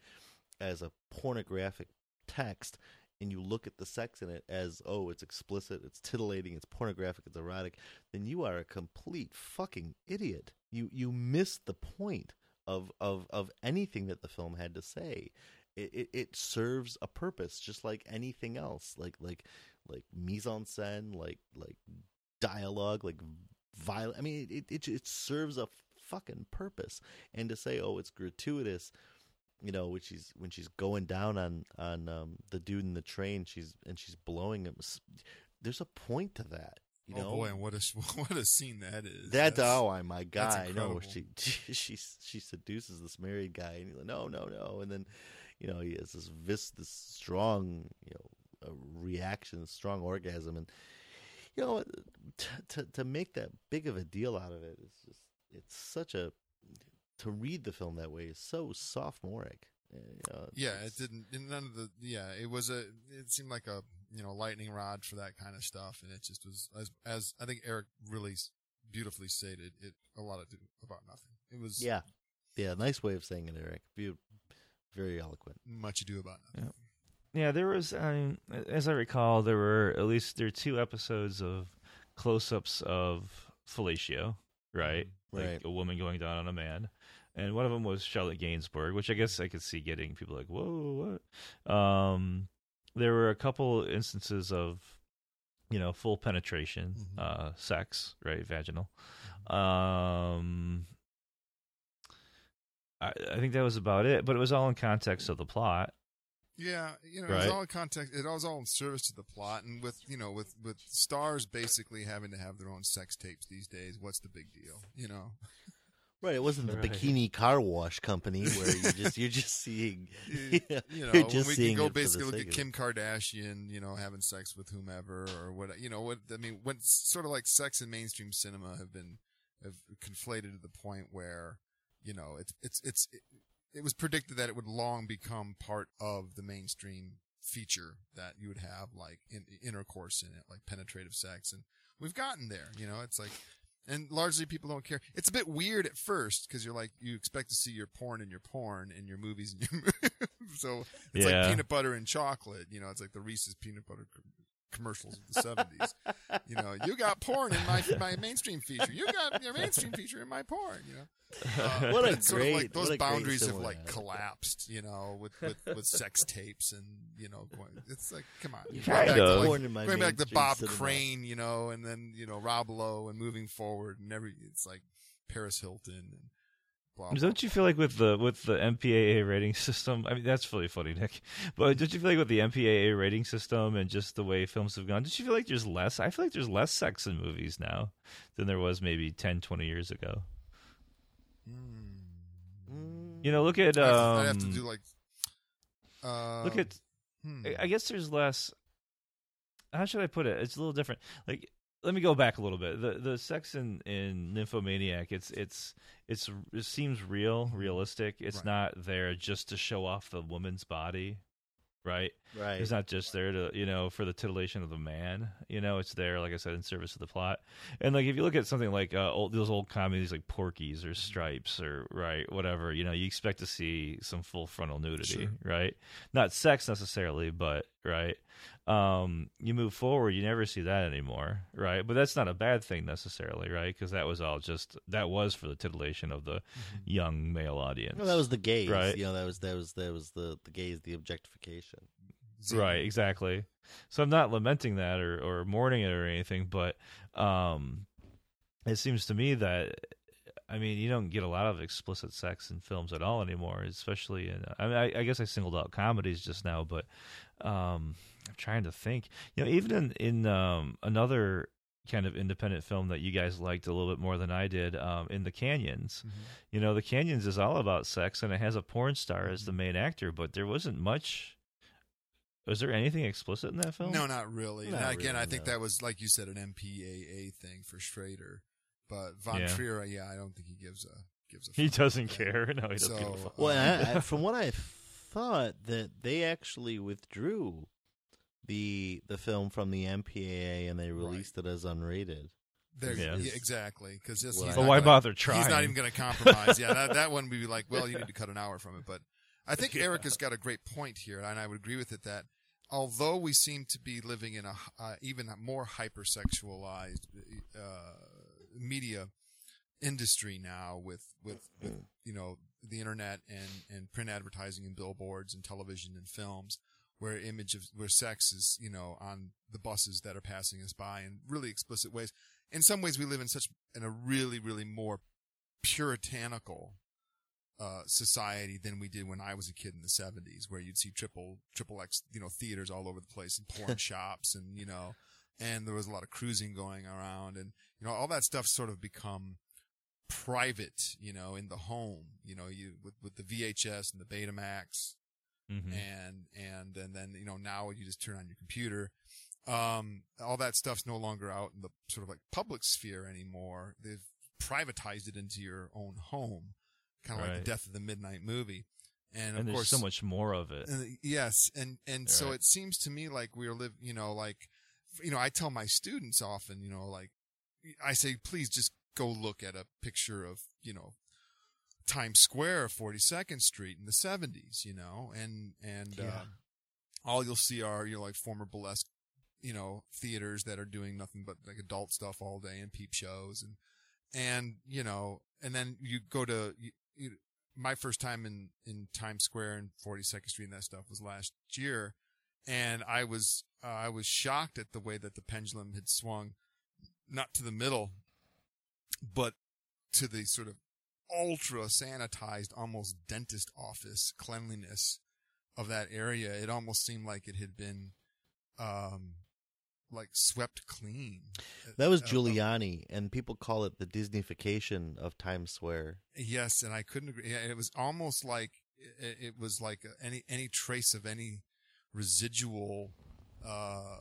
as a pornographic text, and you look at the sex in it as oh it's explicit it's titillating it's pornographic it's erotic then you are a complete fucking idiot you you miss the point of of of anything that the film had to say it, it, it serves a purpose just like anything else like like like mise en scène like like dialogue like violent i mean it, it it serves a fucking purpose. And to say oh it's gratuitous you know when she's when she's going down on on um, the dude in the train she's and she's blowing him there's a point to that you oh know? boy, and what a what a scene that is. that That's- oh I my god no she she she seduces this married guy and he's like no no no. And then you know he has this vis this strong you know reaction strong orgasm and you know t- to to make that big of a deal out of it is just it's such a to read the film that way is so sophomoric Uh, you know, Yeah, it didn't. None of the. Yeah, it was a. It seemed like a you know lightning rod for that kind of stuff, and it just was as as I think Eric really beautifully stated it. A lot of do about nothing. It was Yeah, yeah. Nice way of saying it, Eric. Be- very eloquent. much ado about nothing. Yeah, there was. I mean, as I recall, there were at least there were two episodes of close-ups of fellatio, right? Like Right. a woman going down on a man, and one of them was Charlotte Gainsbourg, which I guess I could see getting people like, "Whoa, what?" Um, there were a couple instances of, you know, full penetration, Mhm. uh, sex, right, vaginal. Um, I, I think that was about it, but it was all in context of the plot. Yeah, you know, it was all in context. It was all in service to the plot, and with you know, with with stars basically having to have their own sex tapes these days, what's the big deal? You know, Right. It wasn't the Right. bikini car wash company where you just you're just seeing. you Yeah, know, you're when just we seeing can go it for the basically look at. Kim Kardashian, you know, having sex with whomever or what, you know, what I mean, when sort of like sex and mainstream cinema have been have conflated to the point where, you know, it's it's it's it, it was predicted that it would long become part of the mainstream feature that you would have like in, intercourse in it, like penetrative sex, and we've gotten there. You know, it's like. And largely people don't care. It's a bit weird at first because you're like, you expect to see your porn in your porn and your movies and your so it's Yeah. like peanut butter and chocolate. You know, it's like the Reese's peanut butter commercials of the seventies. you know, you got porn in my my mainstream feature. You got your mainstream feature in my porn. You know, Uh, What a it's sort of like great- those great boundaries have like collapsed. You know, with with, with sex tapes and you know, going, it's like come on, You going back to like Porn in my going back to Bob cinema. Crane, you know, and then you know Rob Lowe and moving forward and every it's like Paris Hilton and blah. blah, Don't you feel like with the with the MPAA rating system? I mean, that's really funny, Nick. But don't you feel like with the MPAA rating system and just the way films have gone, don't you feel like there's less? I feel like there's less sex in movies now than there was maybe 10, 20 years ago. Mm. You know, look at I have, to, um, I have to do like. Uh, look at. hmm. I- I guess there's less. How should I put it? It's a little different. Like, let me go back a little bit. The the sex in in Nymphomaniac, it's it's it's it seems real, realistic. It's Right. not there just to show off the woman's body, right? Right. It's not just there to you know for the titillation of the man. You know, it's there, like I said, in service of the plot. And like if you look at something like uh, old, those old comedies like Porky's or Stripes or right whatever, you know, you expect to see some full frontal nudity, Sure. right? Not sex necessarily, but right. Um, you move forward, you never see that anymore, right? But that's not a bad thing necessarily, right? Because that was all just that was for the titillation of the young male audience. Well, that was the gaze, Right. You know, that was that was that was the the gaze, the objectification. Z- Right, exactly. So I'm not lamenting that or, or mourning it or anything, but um, it seems to me that I mean you don't get a lot of explicit sex in films at all anymore, especially in. I mean, I, I guess I singled out comedies just now, but um, I'm trying to think. You know, even in in um, another kind of independent film that you guys liked a little bit more than I did, um, in the Canyons. Mhm. You know, the Canyons is all about sex, and it has a porn star as the main actor, but there wasn't much. Was there anything explicit in that film? No, not really. Not again, really, I think no. that was like you said, an MPAA thing for Schrader. But Von Yeah. Trier, yeah, I don't think he gives a gives a. he doesn't care. No, he doesn't give a So, fuck. Well, I, I, from what I thought, that they actually withdrew the the film from the MPAA and they released it as unrated. There, Yeah. yeah, exactly. Because he's, Well, not But why gonna- bother trying? He's not even going to compromise. yeah, that, that one would be like, well, you need to cut an hour from it. But I think Eric has got a great point here, and I would agree with it that although we seem to be living in a uh, even more hypersexualized uh, media industry now with with, with you know the internet and and print advertising and billboards and television and films where image of where sex is you know on the buses that are passing us by in really explicit ways. In some ways we live in such in a really really more puritanical uh, society than we did when I was a kid in the 70s where you'd see triple triple X you know theaters all over the place and porn shops and you know and there was a lot of cruising going around and you know all that stuff sort of become private you know in the home you know you with with the VHS and the Betamax Mhm. and and and then you know now you just turn on your computer. Um all that stuff's no longer out in the sort of like public sphere anymore. They've privatized it into your own home kind of like the death of the midnight movie. And, and of there's course so much more of it. uh, yes, and and so it seems to me like we're live, you know, like you know, I tell my students often, you know, like I say, please just go look at a picture of, you know, Times Square, 42nd Street in the 70s, you know, and and Yeah. uh, all you'll see are you know like former burlesque, you know, theaters that are doing nothing but like adult stuff all day and peep shows and and you know, and then you go to you, you, my first time in in Times Square and 42nd Street and that stuff was last year, and I was uh, I was shocked at the way that the pendulum had swung, not to the middle, but to the sort of ultra sanitized, almost dentist office cleanliness of that area. It almost seemed like it had been, um, like swept clean. That was Uh, Giuliani, and people call it the Disneyfication of Times Square. Yes, and I couldn't agree. yeah, It was almost like it, it was like any any trace of any residual uh,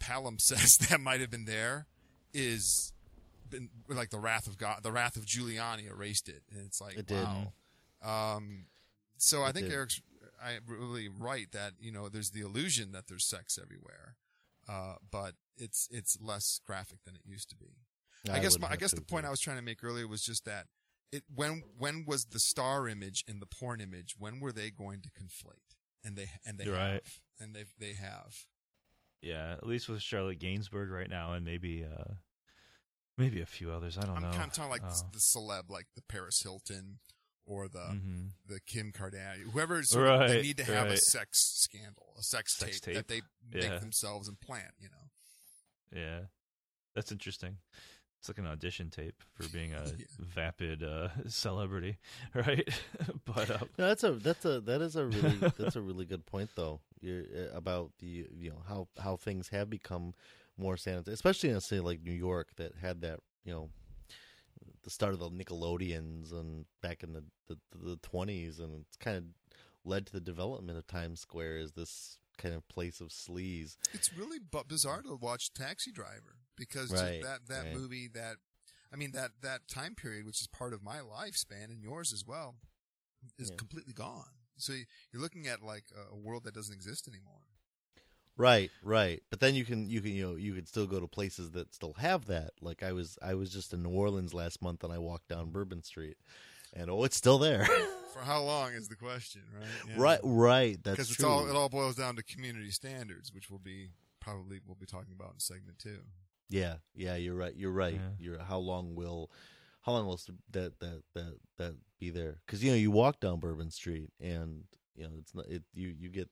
palimpsest that might have been there is been like the wrath of God, the wrath of Giuliani erased it, and it's like It wow. Um, so I It think did. Eric's I really right that you know there's the illusion that there's sex everywhere, uh, but it's it's less graphic than it used to be. I, guess would my, I guess the point agree. I was trying to make earlier was just that it when when was the star image and the porn image when were they going to conflate and they and they You're have right. and they they have Yeah, at least with Charlotte Gainsbourg right now, and maybe uh maybe a few others. I don't know. I'm kind of talking like Oh. the, the celeb like the Paris Hilton or the Mhm. the Kim Kardashian whoever sort of, they need to have a sex scandal a sex, Sex tape, that tape. they make themselves and plant. you know Yeah, that's interesting. It's like an audition tape for being a Yeah. vapid uh, celebrity, right? but uh, No, that's a that's a that is a really that's a really good point though. You're, uh, about the you know how how things have become more sanitary, especially in a city like New York that had that you know the start of the Nickelodeons and back in the the the twenties, and it's kind of led to the development of Times Square as this kind of place of sleaze. it's really bu- bizarre to watch Taxi Driver because Right, that that right. movie that I mean that that time period which is part of my lifespan and yours as well is Yeah. completely gone. So you're looking at like a world that doesn't exist anymore. Right, right. But then you can you can you know you could still go to places that still have that. Like I was I was just in New Orleans last month and I walked down Bourbon Street, and oh, it's still there. For how long is the question, right? Yeah. Right, right. That's Because it's true. all it all boils down to community standards, which will be probably we'll be talking about in segment two. Yeah, yeah. You're right. You're right. Yeah. You're how long will how long will that that that that be there? Because you know you walk down Bourbon Street and you know it's not it you you get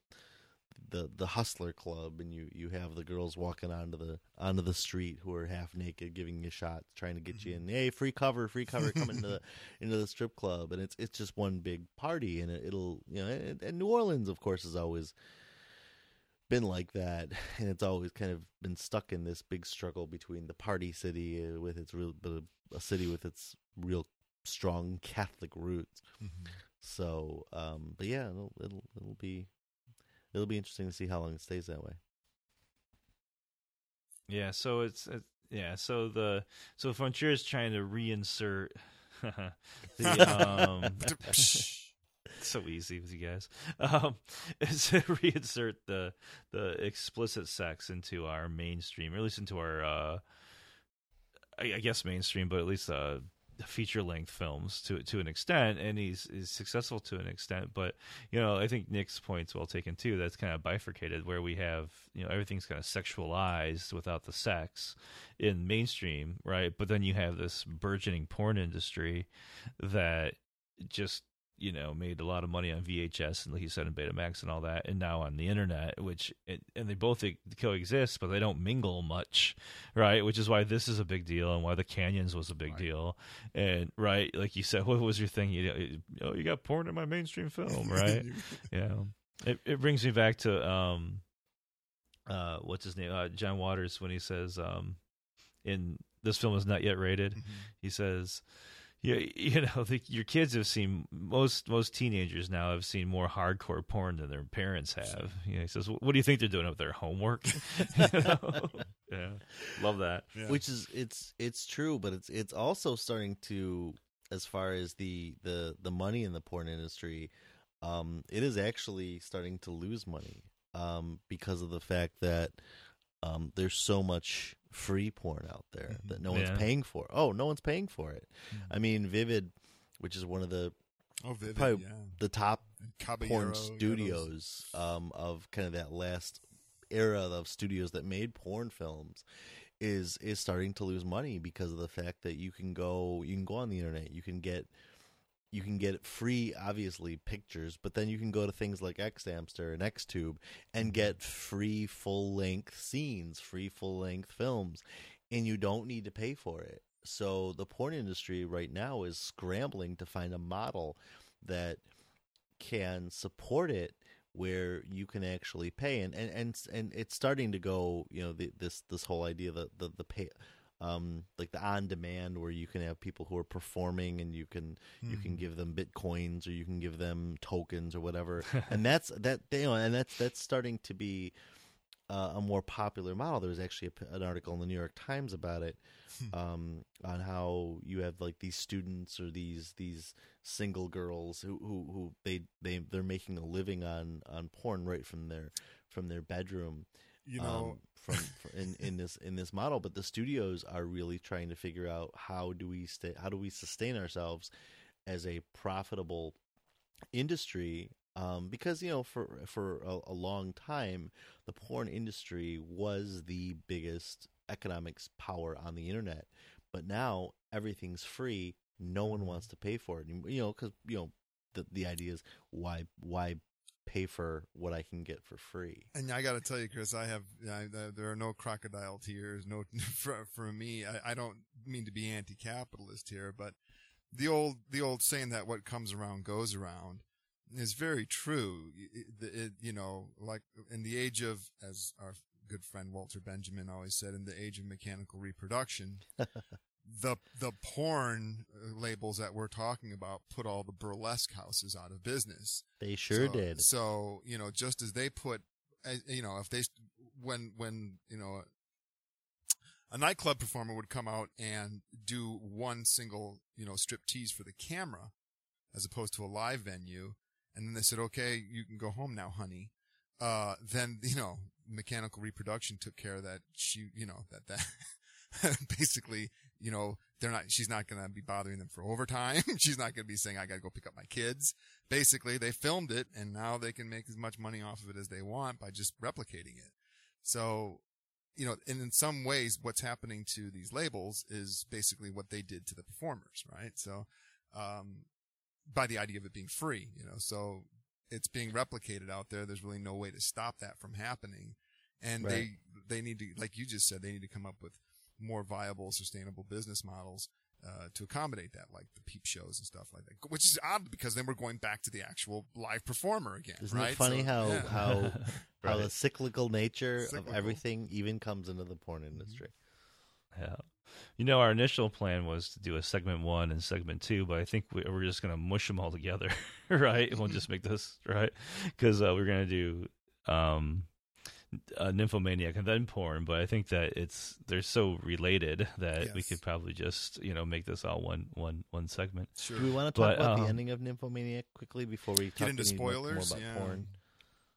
the the hustler club and you you have the girls walking onto the onto the street who are half naked giving you shots trying to get you in. Hey free cover free cover come into the into the strip club. And it's it's just one big party and it, it'll you know and, and New Orleans of course has always been like that. And it's always kind of been stuck in this big struggle between the party city uh, with its real but a, city with its real strong Catholic roots. So um but yeah it'll it'll, it'll be it'll be interesting to see how long it stays that way yeah, so it's, it's yeah, so the so Von Trier is trying to reinsert the um so easy with you guys. Um, is to reinsert the the explicit sex into our mainstream, or at least into our uh, I, I guess mainstream, but at least uh, feature length films to to an extent, and he's is successful to an extent. But you know, I think Nick's point's well taken too. That's kind of bifurcated, where we have you know everything's kind of sexualized without the sex in mainstream, right? But then you have this burgeoning porn industry that just you know made a lot of money on VHS and like you said in Betamax and all that, and now on the internet, which it, and they both coexist, but they don't mingle much, right? Which is why this is a big deal and why the Canyons was a big Right. deal, and right, like you said, what was your thing? You oh, you got porn in my mainstream film, right? yeah, it it brings me back to um, uh, what's his name? Uh, John Waters when he says um, in this film is not yet rated Mhm. he says yeah you know the, your kids have seen most most teenagers now have seen more hardcore porn than their parents have. You know, he says what do you think they're doing with their homework? You know? yeah. Love that. Yeah. which is it's it's true but it's it's also starting to as far as the the the money in the porn industry um it is actually starting to lose money um because of the fact that um there's so much free porn out there Mhm. that no Yeah. one's paying for oh no one's paying for it Mhm. i mean vivid which is one of the oh, vivid, probably yeah. the top Caballero, porn yeah, studios um, of kind of that last era of studios that made porn films is is starting to lose money because of the fact that you can go you can go on the internet you can get you can get free obviously pictures but then you can go to things like xHamster and xtube and mm-hmm. get free full length scenes free full length films and you don't need to pay for it. So the porn industry right now is scrambling to find a model that can support it where you can actually pay. And and and, and it's starting to go you know the, this this whole idea that the the pay um like the on demand where you can have people who are performing and you can you can Mhm. give them bitcoins or you can give them tokens or whatever. And that's that you know and that's that's starting to be uh, a more popular model. There was actually a an article in the new york times about it um, on how you have like these students or these these single girls who who, who they they they're making a living on on porn right from their from their bedroom. You know, um, from, from in in this in this model but the studios are really trying to figure out how do we stay how do we sustain ourselves as a profitable industry um, because you know for for a, a long time the porn industry was the biggest economics power on the internet but now everything's free. No one wants to pay for it. You know because you know the the idea is why why pay for what I can get for free And I got to tell you, Chris, I have I, there- are no crocodile tears. No, for, for me, I, I don't mean to be anti-capitalist here, but the old the old saying that what comes around goes around is very true. It, it- you know, like in the age of, as our good friend Walter Benjamin always said, in the age of mechanical reproduction. The the porn uh, labels that we're talking about put all the burlesque houses out of business. they sure So- did So you know, just as they put, uh, you know, if they when when you know a nightclub performer would come out and do one single you know strip tease for the camera, as opposed to a live venue, and then they said, okay, you can go home now, honey. Uh, then you know, mechanical reproduction took care of that. She, you know, that that basically, you know, they're not. She's not going to be bothering them for overtime. she's not going to be saying, "I got to go pick up my kids." basically they filmed it and now they can make as much money off of it as they want by just replicating it. So, you know, and in some ways what's happening to these labels is basically what they did to the performers, right? So, um, by the idea of it being free, you know, so it's being replicated out there. There's really no way to stop that from happening. And Right. they, they need to, like you just said, they need to come up with more viable, sustainable business models uh, to accommodate that, like the peep shows and stuff like that. Which is odd because then we're going back to the actual live performer again. Isn't right? it funny So, how yeah. how how the cyclical nature Cyclical. of everything even comes into the porn Mm-hmm. industry? Yeah. You know, our initial plan was to do a segment one and segment two, but I think we, we're just going to mush them all together, right? And we'll just make this, right? Because uh, we're going to do um, uh, Nymphomaniac and then porn, but I think that it's they're so related that we could probably just, you know, make this all one one one segment. Sure. Do we want to talk But, about um, the ending of Nymphomaniac quickly before we talk into more- spoilers? more about Yeah. porn?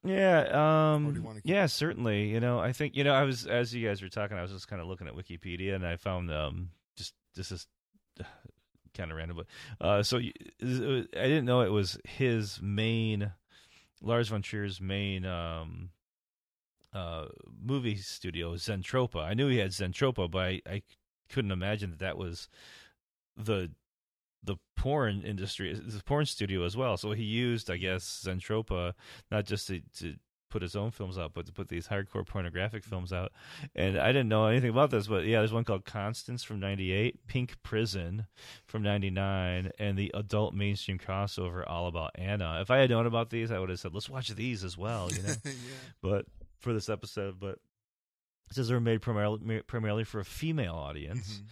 Yeah, um, do you yeah, certainly. You know, I think you know, I was as you guys were talking, I was just kind of looking at Wikipedia, and I found um, just this is kind of random, but uh, so y- it was- I didn't know it was his main Lars von Trier's main um, uh, movie studio, Zentropa. I knew he had Zentropa, but I, I couldn't imagine that that was the the porn industry, the porn studio as well. So he used, I guess, Zentropa not just to, to put his own films out, but to put these hardcore pornographic films out. And I didn't know anything about this, but yeah, there's one called Constance from '98, Pink Prison from '99, and the adult mainstream crossover All About Anna. If I had known about these, I would have said, let's watch these as well. You know yeah. but for this episode, but it says they're made primarily primarily for a female audience, Mhm.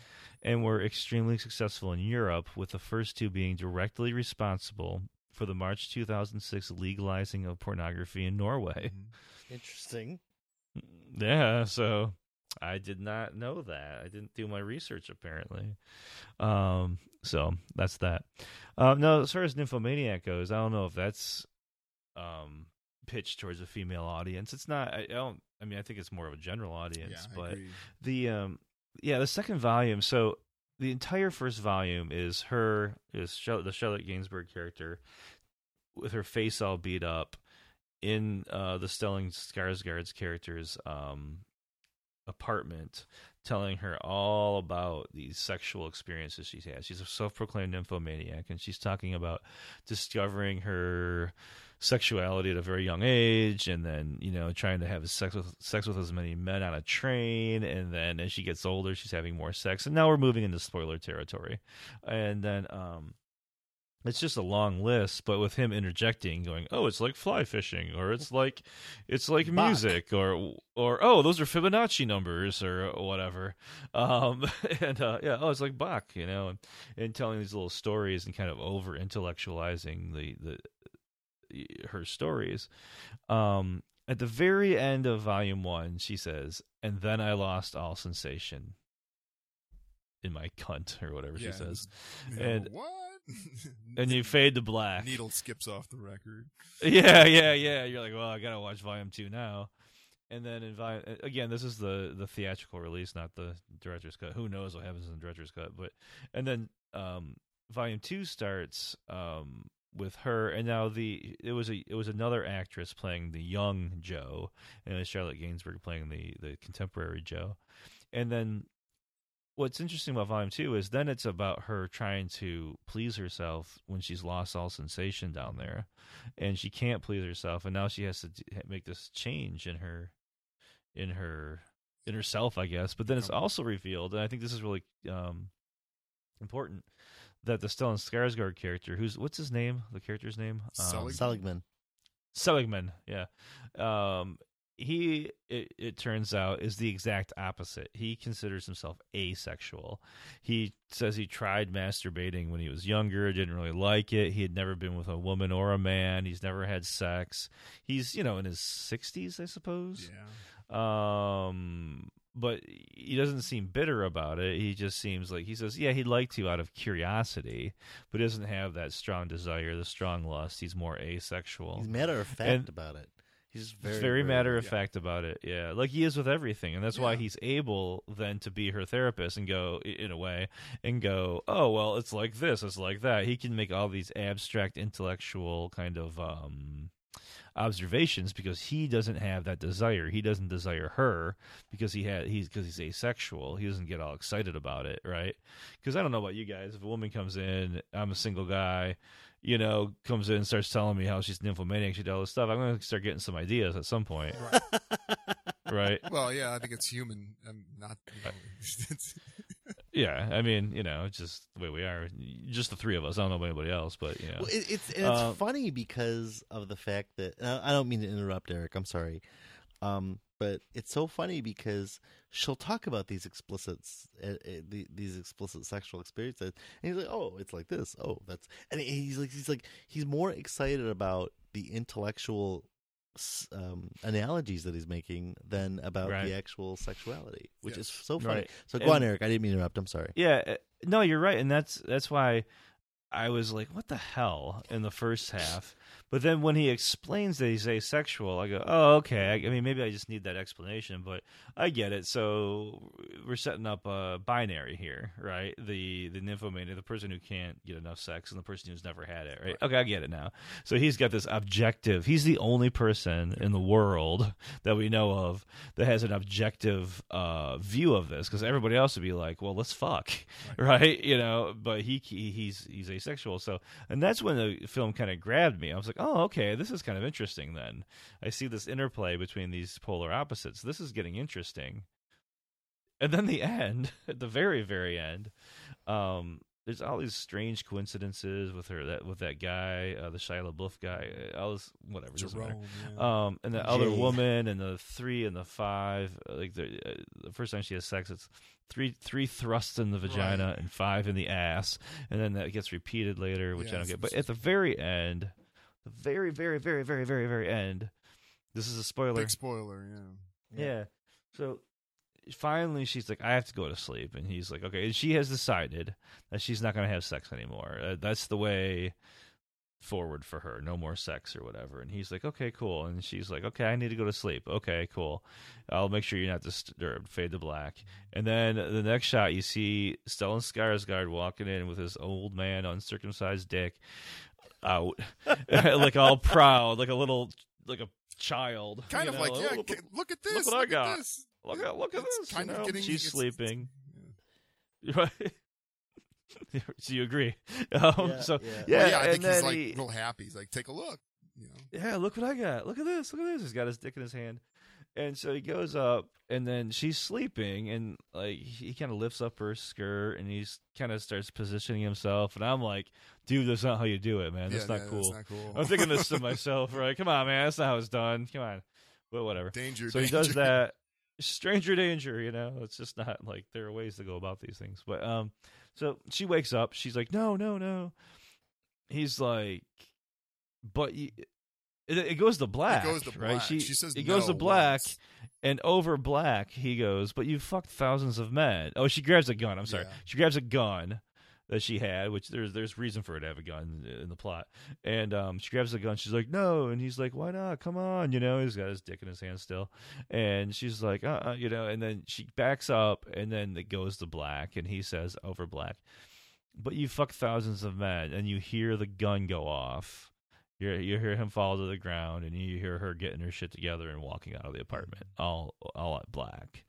and were extremely successful in Europe, with the first two being directly responsible for the March 2006 legalizing of pornography in Norway. Mhm. Interesting. Yeah, so I did not know that. I didn't do my research apparently. Um, so that's that. Um, no, as far as Nymphomaniac goes, I don't know if that's um pitched towards a female audience. It's not. I, I don't. I mean, I think it's more of a general audience. Yeah, but agree. the um, yeah, the second volume. So the entire first volume is her is the Charlotte Gainsbourg character with her face all beat up in uh, the Stellan Skarsgård's character's um, apartment, telling her all about these sexual experiences she's had. She's a self-proclaimed nymphomaniac, and she's talking about discovering her sexuality at a very young age, and then you know trying to have sex with sex with as many men on a train, and then as she gets older, she's having more sex, and now we're moving into spoiler territory, and then um it's just a long list, but with him interjecting, going, "Oh, it's like fly fishing, or it's like, it's like Bach. music, or or oh, those are Fibonacci numbers, or whatever." Um, and uh, yeah, oh, it's like Bach, you know, and, and telling these little stories and kind of over intellectualizing the the her stories. Um, at the very end of volume one, she says, "And then I lost all sensation in my cunt," or whatever Yeah, she says. you know, and- what? And you fade to black. Needle skips off the record. Yeah, yeah, yeah. You're like, well, I gotta watch volume two now. And then in volume again, this is the the theatrical release, not the director's cut. Who knows what happens in the director's cut? But and then um, volume two starts um, with her, and now the it was a it was another actress playing the young Joe, and Charlotte Gainsbourg playing the the contemporary Joe. And then what's interesting about volume two is then it's about her trying to please herself when she's lost all sensation down there and she can't please herself. And now she has to make this change in her in her in herself i guess. But then it's also revealed and i think this is really um important that the Stellan Skarsgård character who's what's his name the character's name um, Seligman. Seligman, yeah. Um, he, it, it turns out, is the exact opposite. He considers himself asexual. He says he tried masturbating when he was younger, didn't really like it. He had never been with a woman or a man. He's never had sex. He's, you know, in his 60s, I suppose. Yeah. Um, but he doesn't seem bitter about it. He just seems like he says, yeah, he'd like to out of curiosity, but doesn't have that strong desire, the strong lust. He's more asexual. He's matter of fact And- about it. He's Very, very, very matter of yeah. fact about it. Yeah, like he is with everything, and that's why he's able then to be her therapist and go in a way and go, oh well, it's like this, it's like that. He can make all these abstract intellectual kind of um observations because he doesn't have that desire. He doesn't desire her because he had he's because he's asexual. He doesn't get all excited about it, right? Because I don't know about you guys. If a woman comes in, I'm a single guy, you know, comes in and starts telling me how she's nymphomaniac, she did all this stuff. I'm gonna start getting some ideas at some point, right? Well, yeah, I think it's human. I'm not. You know, it's, Yeah, I mean, you know, it's just the way we are. Just the three of us. I don't know about anybody else, but you know, Well, it, it's and it's Um, funny because of the fact that I don't mean to interrupt, Eric. I'm sorry, um, but it's so funny because she'll talk about these explicit, uh, uh, these explicit sexual experiences, and he's like, "Oh, it's like this. Oh, that's," and he's like, he's like, he's more excited about the intellectual um, analogies that he's making than about Right. the actual sexuality, which Yes. is so funny. Right. So go And- on, Eric. I didn't mean to interrupt. I'm sorry. Yeah, uh, no, you're right, and that's that's why I was like, what the hell in the first half. But then when he explains that he's asexual, I go, oh, okay. I, I mean, maybe I just need that explanation, but I get it. So we're setting up a binary here, right? The the nymphomaniac, the person who can't get enough sex, and the person who's never had it, right? Okay, I get it now. So he's got this objective. He's the only person in the world that we know of that has an objective uh, view of this, because everybody else would be like, well, let's fuck, right? You know, but he, he he's he's asexual. So, and that's when the film kind of grabbed me. I was like, oh, okay, this is kind of interesting. Then I see this interplay between these polar opposites. This is getting interesting. And then the end, at the very very end, um, there's all these strange coincidences with her that with that guy, uh, the Shia LaBeouf guy, uh, all this whatever. Jerome, yeah. Um, and the other woman, and the three and the five. uh, Like the, uh, the first time she has sex, it's three three thrusts in the vagina Right. and five in the ass, and then that gets repeated later, which I don't get. But at the very end, the very very very very very very end, this is a spoiler. Big spoiler, yeah. Yeah. So finally, she's like, I have to go to sleep. And he's like, okay. And she has decided that she's not going to have sex anymore. Uh, that's the way forward for her. No more sex or whatever. And he's like, okay, cool. And she's like, okay, I need to go to sleep. Okay, cool. I'll make sure you're not disturbed. Fade to black. And then the next shot, you see Stellan Skarsgård walking in with his old man uncircumcised dick out, like all proud, like a little, like a child. Kind of know, like, yeah, look- look at this. Look what I look got. At this. Look at look at It's this. kind you of getting- She's it's- sleeping. yeah. Right. so you agree? Um, Yeah, so yeah. yeah, Well, yeah, I and think he's like he- real happy. He's like, take a look. You know, yeah, look what I got. Look at this. Look at this. He's got his dick in his hand. And so he goes up, and then she's sleeping, and like he kind of lifts up her skirt, and he's kind of starts positioning himself, and I'm like, dude, that's not how you do it, man. That's yeah, not cool. That's not cool. I'm thinking this to myself, right? Come on, man, that's not how it's done. Come on, but whatever. danger. so he danger. does that stranger danger you know it's just not like there are ways to go about these things but um so she wakes up she's like no no no he's like but you, it, it goes to black It goes to right she, She says it goes no to black once. and over black he goes but you fucked thousands of men oh she grabs a gun i'm sorry Yeah. she grabs a gun that she had, which there's there's reason for her to have a gun in the plot. And um, she grabs the gun. She's like, "No," and he's like, "Why not? Come on!" You know, he's got his dick in his hand still. And she's like, "Uh, uh you know." And then she backs up, and then it goes to black, and he says, "Over black." But you fuck thousands of men, and you hear the gun go off. You you hear him fall to the ground, and you hear her getting her shit together and walking out of the apartment, all all at black.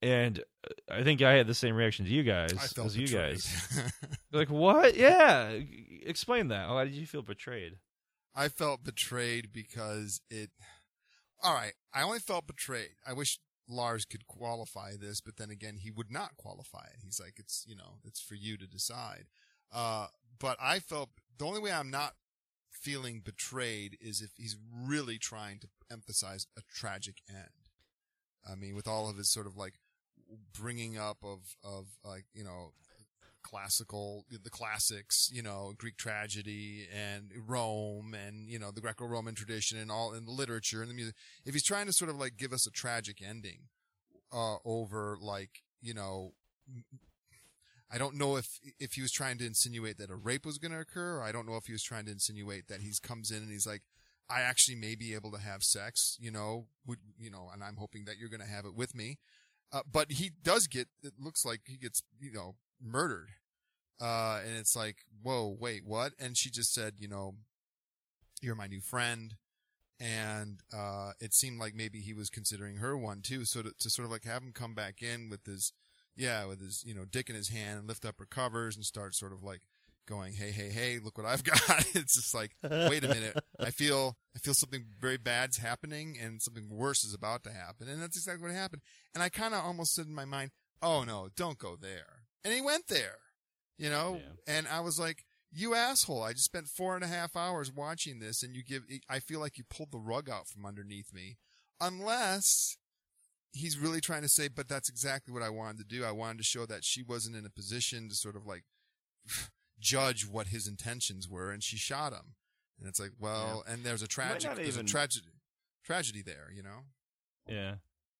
And uh, I think I had the same reaction to you guys I felt as you guys. Like what? Yeah, explain that. Why did you feel betrayed? I felt betrayed because it. All right, I only felt betrayed. I wish Lars could qualify this, but then again, he would not qualify it. He's like, it's you know, it's for you to decide. Uh, but I felt the only way I'm not feeling betrayed is if he's really trying to emphasize a tragic end. I mean, with all of his sort of like bringing up of of like you know classical the classics you know greek tragedy and rome and you know the greco-roman tradition and all in the literature and the music if he's trying to sort of like give us a tragic ending uh over like you know I don't know if if he was trying to insinuate that a rape was going to occur, or I don't know if he was trying to insinuate that he's comes in and he's like, I actually may be able to have sex, you know, would you know, and I'm hoping that you're going to have it with me. Uh, but he does get. It looks like he gets, you know, murdered. Uh, and it's like, whoa, wait, what? And she just said, you know, you're my new friend. And, uh, it seemed like maybe he was considering her one too. So to, to sort of like have him come back in with his, yeah, with his, you know, dick in his hand and lift up her covers and start sort of like going, Hey, hey, hey, look what I've got. it's just like, wait a minute. I feel, I feel something very bad's happening and something worse is about to happen. And that's exactly what happened. And I kind of almost said in my mind, Oh no, don't go there. And he went there, you know, and I was like, you asshole. I just spent four and a half hours watching this and you give, I feel like you pulled the rug out from underneath me. Unless he's really trying to say, but that's exactly what I wanted to do. I wanted to show that she wasn't in a position to sort of like judge what his intentions were and she shot him. And it's like, well, and there's a tragic, there's even- a tragedy, tragedy there, you know? Yeah.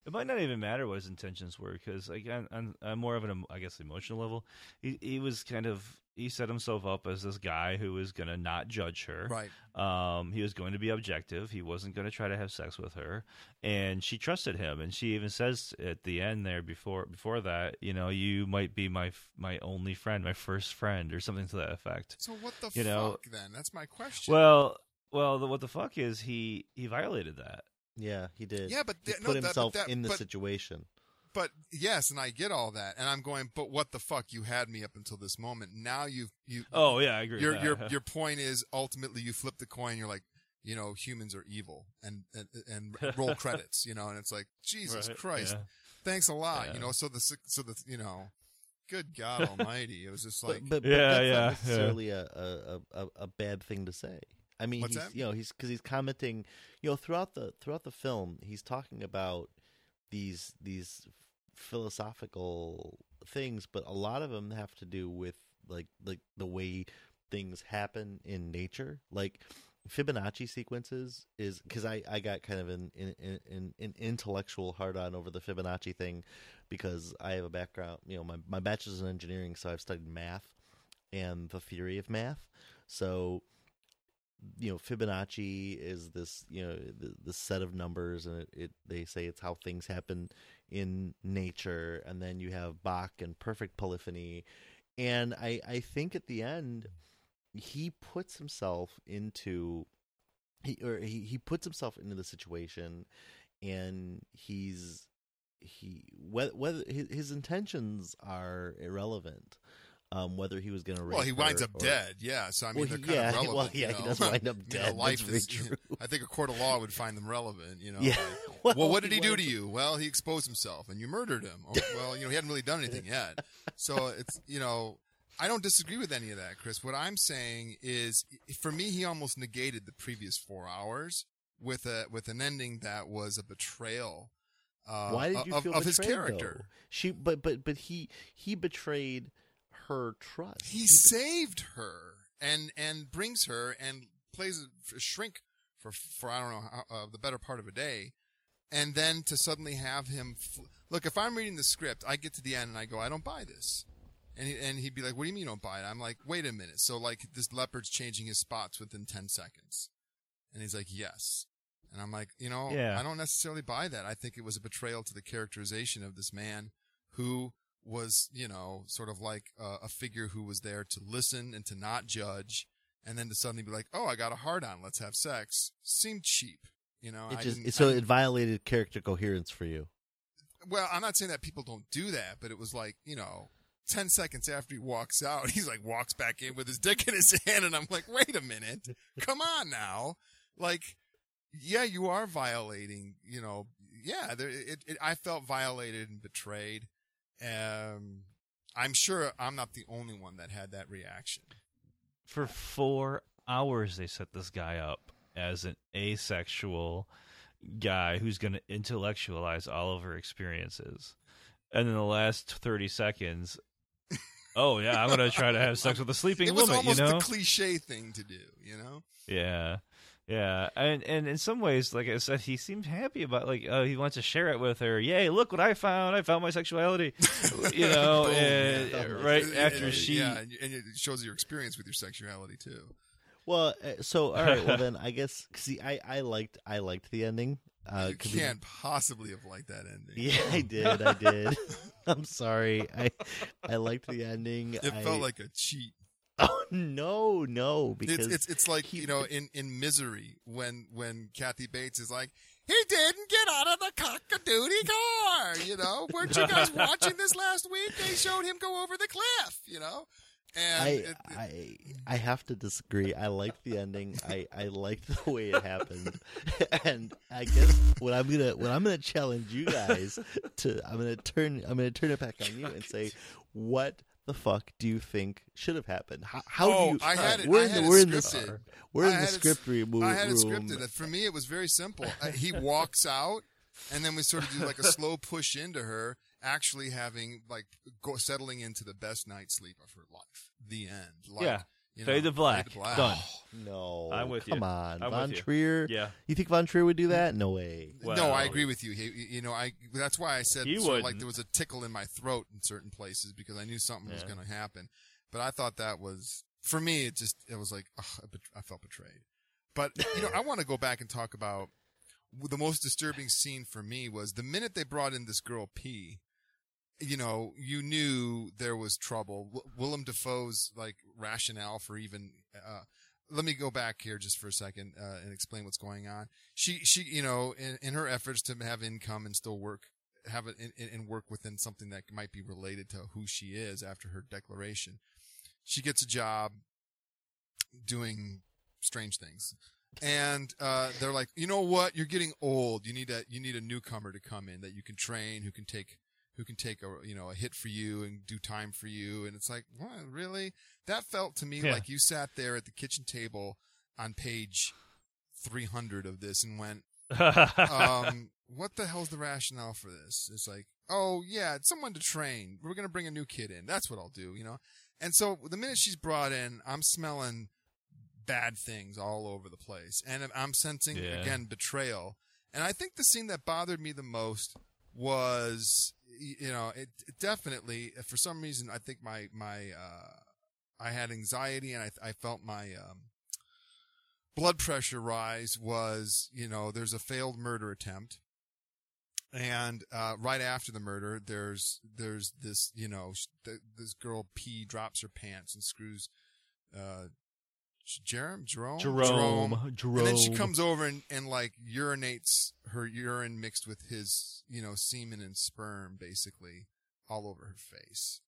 It might not even matter what his intentions were because, like, on, on, on more of an, I guess, emotional level, he he was kind of he set himself up as this guy who was going to not judge her. Right. Um, he was going to be objective. He wasn't going to try to have sex with her, and she trusted him. And she even says at the end there before before that, you know, you might be my my only friend, my first friend, or something to that effect. So what the You fuck know- then? That's my question. Well, well, the, what the fuck is he? He violated that. Yeah, he did. yeah, but he put no, that- himself that, in the but, situation. But yes, and I get all that, and I'm going. But what the fuck? You had me up until this moment. Now you've you. Oh yeah, I agree. your your your point is ultimately you flip the coin. You're like, you know, humans are evil, and and, and roll credits. You know, and it's like Jesus Right, Christ, yeah. thanks a lot. Yeah. You know, so the so the you know, good God Almighty, it was just like but, but, but Yeah, that's yeah, not yeah. necessarily a, a, a, a bad thing to say. I mean, What's he's that? you know he's because he's commenting, you know, throughout the throughout the film, he's talking about these these philosophical things, but a lot of them have to do with like like the way things happen in nature, like. Fibonacci sequences is because I, I got kind of an, an, an, an intellectual hard on over the Fibonacci thing because I have a background, you know, my, my bachelor's in engineering, so I've studied math and the theory of math. So, you know, Fibonacci is this, you know, the, the set of numbers, and it, it they say it's how things happen in nature, and then you have Bach and perfect polyphony, and I I think at the end he puts himself into he or he, he puts himself into the situation and he's he whether, whether his, his intentions are irrelevant um whether he was going to Well, he winds her up or- dead. Yeah, so I mean, Well, they're he- kind yeah, of well, yeah, you he know? does wind up You know, dead. life is. true. I think a court of law would find them relevant. You know. yeah like, well, what did he do to you? Well, he exposed himself, and you murdered him. Oh, well, you know, he hadn't really done anything yet. So it's you know, I don't disagree with any of that, Chris. What I'm saying is, for me, he almost negated the previous four hours with a with an ending that was a betrayal. Uh, Why did you of, feel of his character? though? She, but but but he he betrayed her trust. he saved her and and brings her and plays a, a shrink for for I don't know how, uh, the better part of a day, and then to suddenly have him fl- look. If I'm reading the script, I get to the end and I go, I don't buy this. And, he, and he'd be like, "What do you mean you don't buy it?" I'm like, "Wait a minute." So like this leopard's changing his spots within ten seconds, and he's like, "Yes," and I'm like, you know, Yeah. I don't necessarily buy that. I think it was a betrayal to the characterization of this man who was, you know, sort of like uh, a figure who was there to listen and to not judge, and then to suddenly be like, "Oh, I got a hard on, let's have sex," seemed cheap. You know, It just so it violated character coherence for you. well, I'm not saying that people don't do that, but it was like, you know, 10 seconds after he walks out, he's like walks back in with his dick in his hand. And I'm like, wait a minute. Come on now. Like, yeah, you are violating, you know, yeah, there, it, it, I felt violated and betrayed. Um, I'm sure I'm not the only one that had that reaction. For four hours, they set this guy up as an asexual guy who's going to intellectualize all of her experiences. And in the last 30 seconds, oh, yeah, I'm going to try to have sex with a sleeping It was woman, you almost know? the cliche thing to do, you know? Yeah. Yeah, and and in some ways, like I said, he seemed happy about like oh he wants to share it with her. Yay! Look what I found! I found my sexuality. you know, Boom, and yeah. right And- after and- she yeah, and, and it shows your experience with your sexuality too. Well, uh, so all right. Well, then I guess see, I I liked I liked the ending. Uh, you 'cause we- can't possibly have liked that ending. Yeah, I did. I did. I'm sorry. I I liked the ending. It I, felt like a cheat. oh no, no, because It's, it's it's like he- you know in in Misery when when Kathy Bates is like he didn't get out of the cock-a-doodie car. You know, weren't you guys watching this last week? They showed him go over the cliff. You know, and I, it, it- I I have to disagree. I liked the ending. I, I liked the way it happened, and I guess what I'm gonna what I'm gonna challenge you guys to I'm gonna turn I'm gonna turn it back on you and say what the fuck do you think should have happened? How, how Oh, do you? I had it- We're I in had the we're in the we're I in the had it- script room. I had it scripted. For me, it was very simple. Uh, he walks out, and then we sort of do like a slow push into her actually having like go settling into the best night's sleep of her life. The end. Like, Yeah. You Fade know, to black. fade to black. Done. No, I'm with you. Come on, I'm Von with you. Trier. yeah You think Von Trier would do that? No way. no, I agree with you. He, you know, I that's why I said He sort of like there was a tickle in my throat in certain places because I knew something was going to happen. But I thought that was for me. It just it was like ugh, I bet- I felt betrayed. But you know, I want to go back and talk about the most disturbing scene for me was the minute they brought in this girl P. You know, you knew there was trouble. Willem Dafoe's like rationale for even. Uh, let me go back here just for a second uh, and explain what's going on. She, she, you know, in, in her efforts to have income and still work, have it in, and work within something that might be related to who she is after her declaration, she gets a job doing strange things. And uh, they're like, you know what? You're getting old. You need a you need a newcomer to come in that you can train, who can take who can take a you know a hit for you and do time for you. And it's like, what really? That felt to me Yeah. like you sat there at the kitchen table on page 300 of this and went, um, what the hell's the rationale for this? It's like, oh yeah, it's someone to train. We're gonna bring a new kid in. That's what I'll do, you know. And so the minute she's brought in, I'm smelling bad things all over the place, and I'm sensing Yeah. again betrayal. And I think the scene that bothered me the most was, you know, it, it definitely for some reason I think my my uh, I had anxiety and I I felt my um, blood pressure rise was, you know, there's a failed murder attempt. And, uh, right after the murder, there's, there's this, you know, th- this girl P drops her pants and screws, uh, Jerome, Jerome, Jerome, Jerome. And then she comes over and, and like urinates her urine mixed with his, you know, semen and sperm basically all over her face.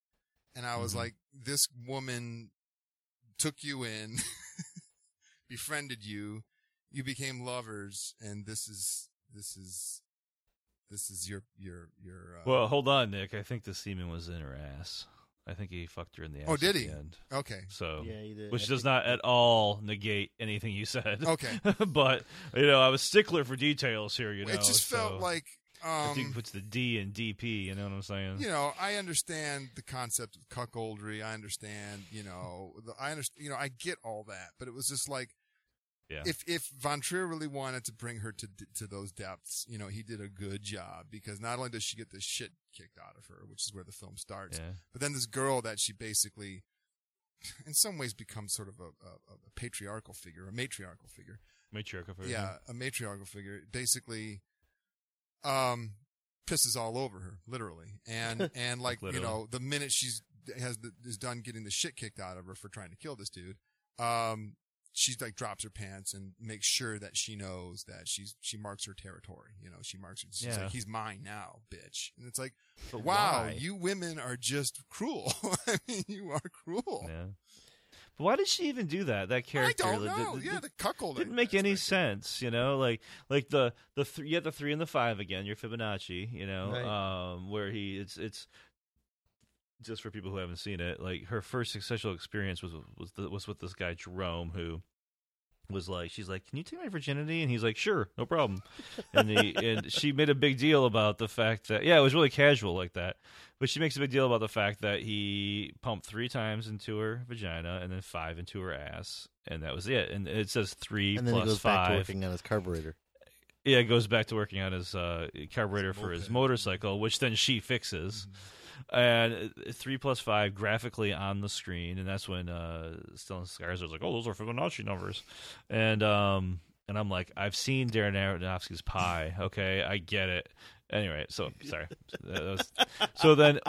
And I was Mhm. like, this woman took you in, befriended you, you became lovers, and this is, this is, this is your, your, your, uh, Well, hold on, Nick. I think the semen was in her ass. I think he fucked her in the ass. Oh, did at he? The end. okay. So, Yeah, you did. which I does not at all negate anything you said. Okay. but you know, I was stickler for details here. You know, it just so felt like, I think um, it puts the D in DP. You know what I'm saying? you know, I understand the concept of cuckoldry. I understand, you know, the, I understand, you know, I get all that, but it was just like, Yeah. if if Von Trier really wanted to bring her to to those depths, you know, he did a good job because not only does she get the shit kicked out of her, which is where the film starts, Yeah. but then this girl that she basically, in some ways, becomes sort of a, a, a patriarchal figure, a matriarchal figure. Matriarchal figure. Yeah, a matriarchal figure. Basically, um, pisses all over her, literally, and and like you know, the minute she's has the, is done getting the shit kicked out of her for trying to kill this dude, um, she like drops her pants and makes sure that she knows that she's she marks her territory. You know, she marks her. She's Yeah. like, he's mine now, bitch. And it's like, But wow, why? you women are just cruel. I mean, you are cruel. Yeah. But why did she even do that? That character, I character don't like, know. did- yeah, did- the cuckold didn't make any aspect. sense, you know, like like the the th- you have the three and the five again. Your Fibonacci, you know, Right. um, where he it's it's just for people who haven't seen it. Like her first sexual experience was was the, was with this guy Jerome who was like she's like can you take my virginity? And he's like sure no problem. And he and she made a big deal about the fact that yeah it was really casual like that. But she makes a big deal about the fact that he pumped three times into her vagina and then five into her ass and that was it. And it says three and then he plus goes back to five. working on his carburetor. yeah it goes back to working on his uh, carburetor His for his motorcycle which then she fixes and uh, three plus five graphically on the screen, and that's when uh, Stellan Skarsgård was like, "Oh, those are Fibonacci numbers," and um, and I'm like, "I've seen Darren Aronofsky's Pi. Okay, I get it." Anyway, so sorry. That was- so then,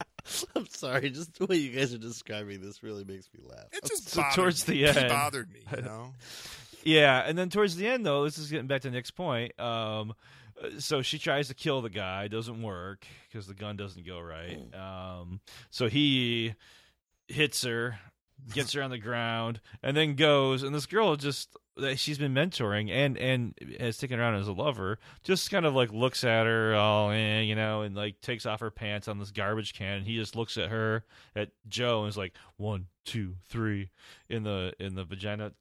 I'm sorry, just the way you guys are describing this really makes me laugh. It just So towards me. the It end- bothered me. You know. yeah, and then towards the end, though, this is getting back to Nick's point. Um, uh, so she tries to kill the guy, doesn't work because the gun doesn't go right. Um, so he hits her, gets her on the ground, and then goes. And this girl just that she's been mentoring and and has taken on as a lover, just kind of like looks at her, all eh, you know, and like takes off her pants on this garbage can. And he just looks at her at Joe and is like one, two, three in the in the vagina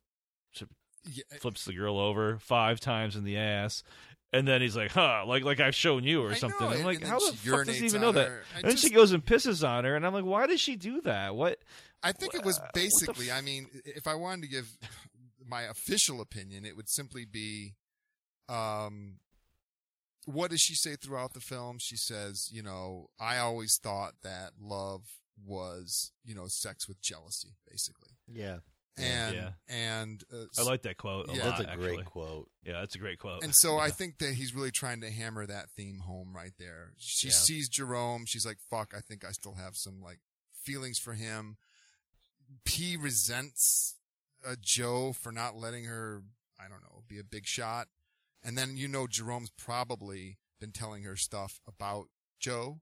flips the girl over five times in the ass, and then he's like, "Huh," like like I've shown you or I something. know, I'm like, how the she fuck does he even know on that? her. I And then she goes and pisses on her, and I'm like, why does she do that? What? I think it was what the basically. f- I mean, if I wanted to give my official opinion, it would simply be, um, what does she say throughout the film? She says, you know, I always thought that love was, you know, sex with jealousy, basically. Yeah, And Yeah. and uh, I like that quote a Yeah. lot. that's a great actually. quote. Yeah, that's a great quote. And so I think that he's really trying to hammer that theme home right there. She Yeah. sees Jerome. She's like, fuck, I think I still have some like feelings for him. P resents uh, Joe for not letting her, I don't know, be a big shot. And then, you know, Jerome's probably been telling her stuff about Joe.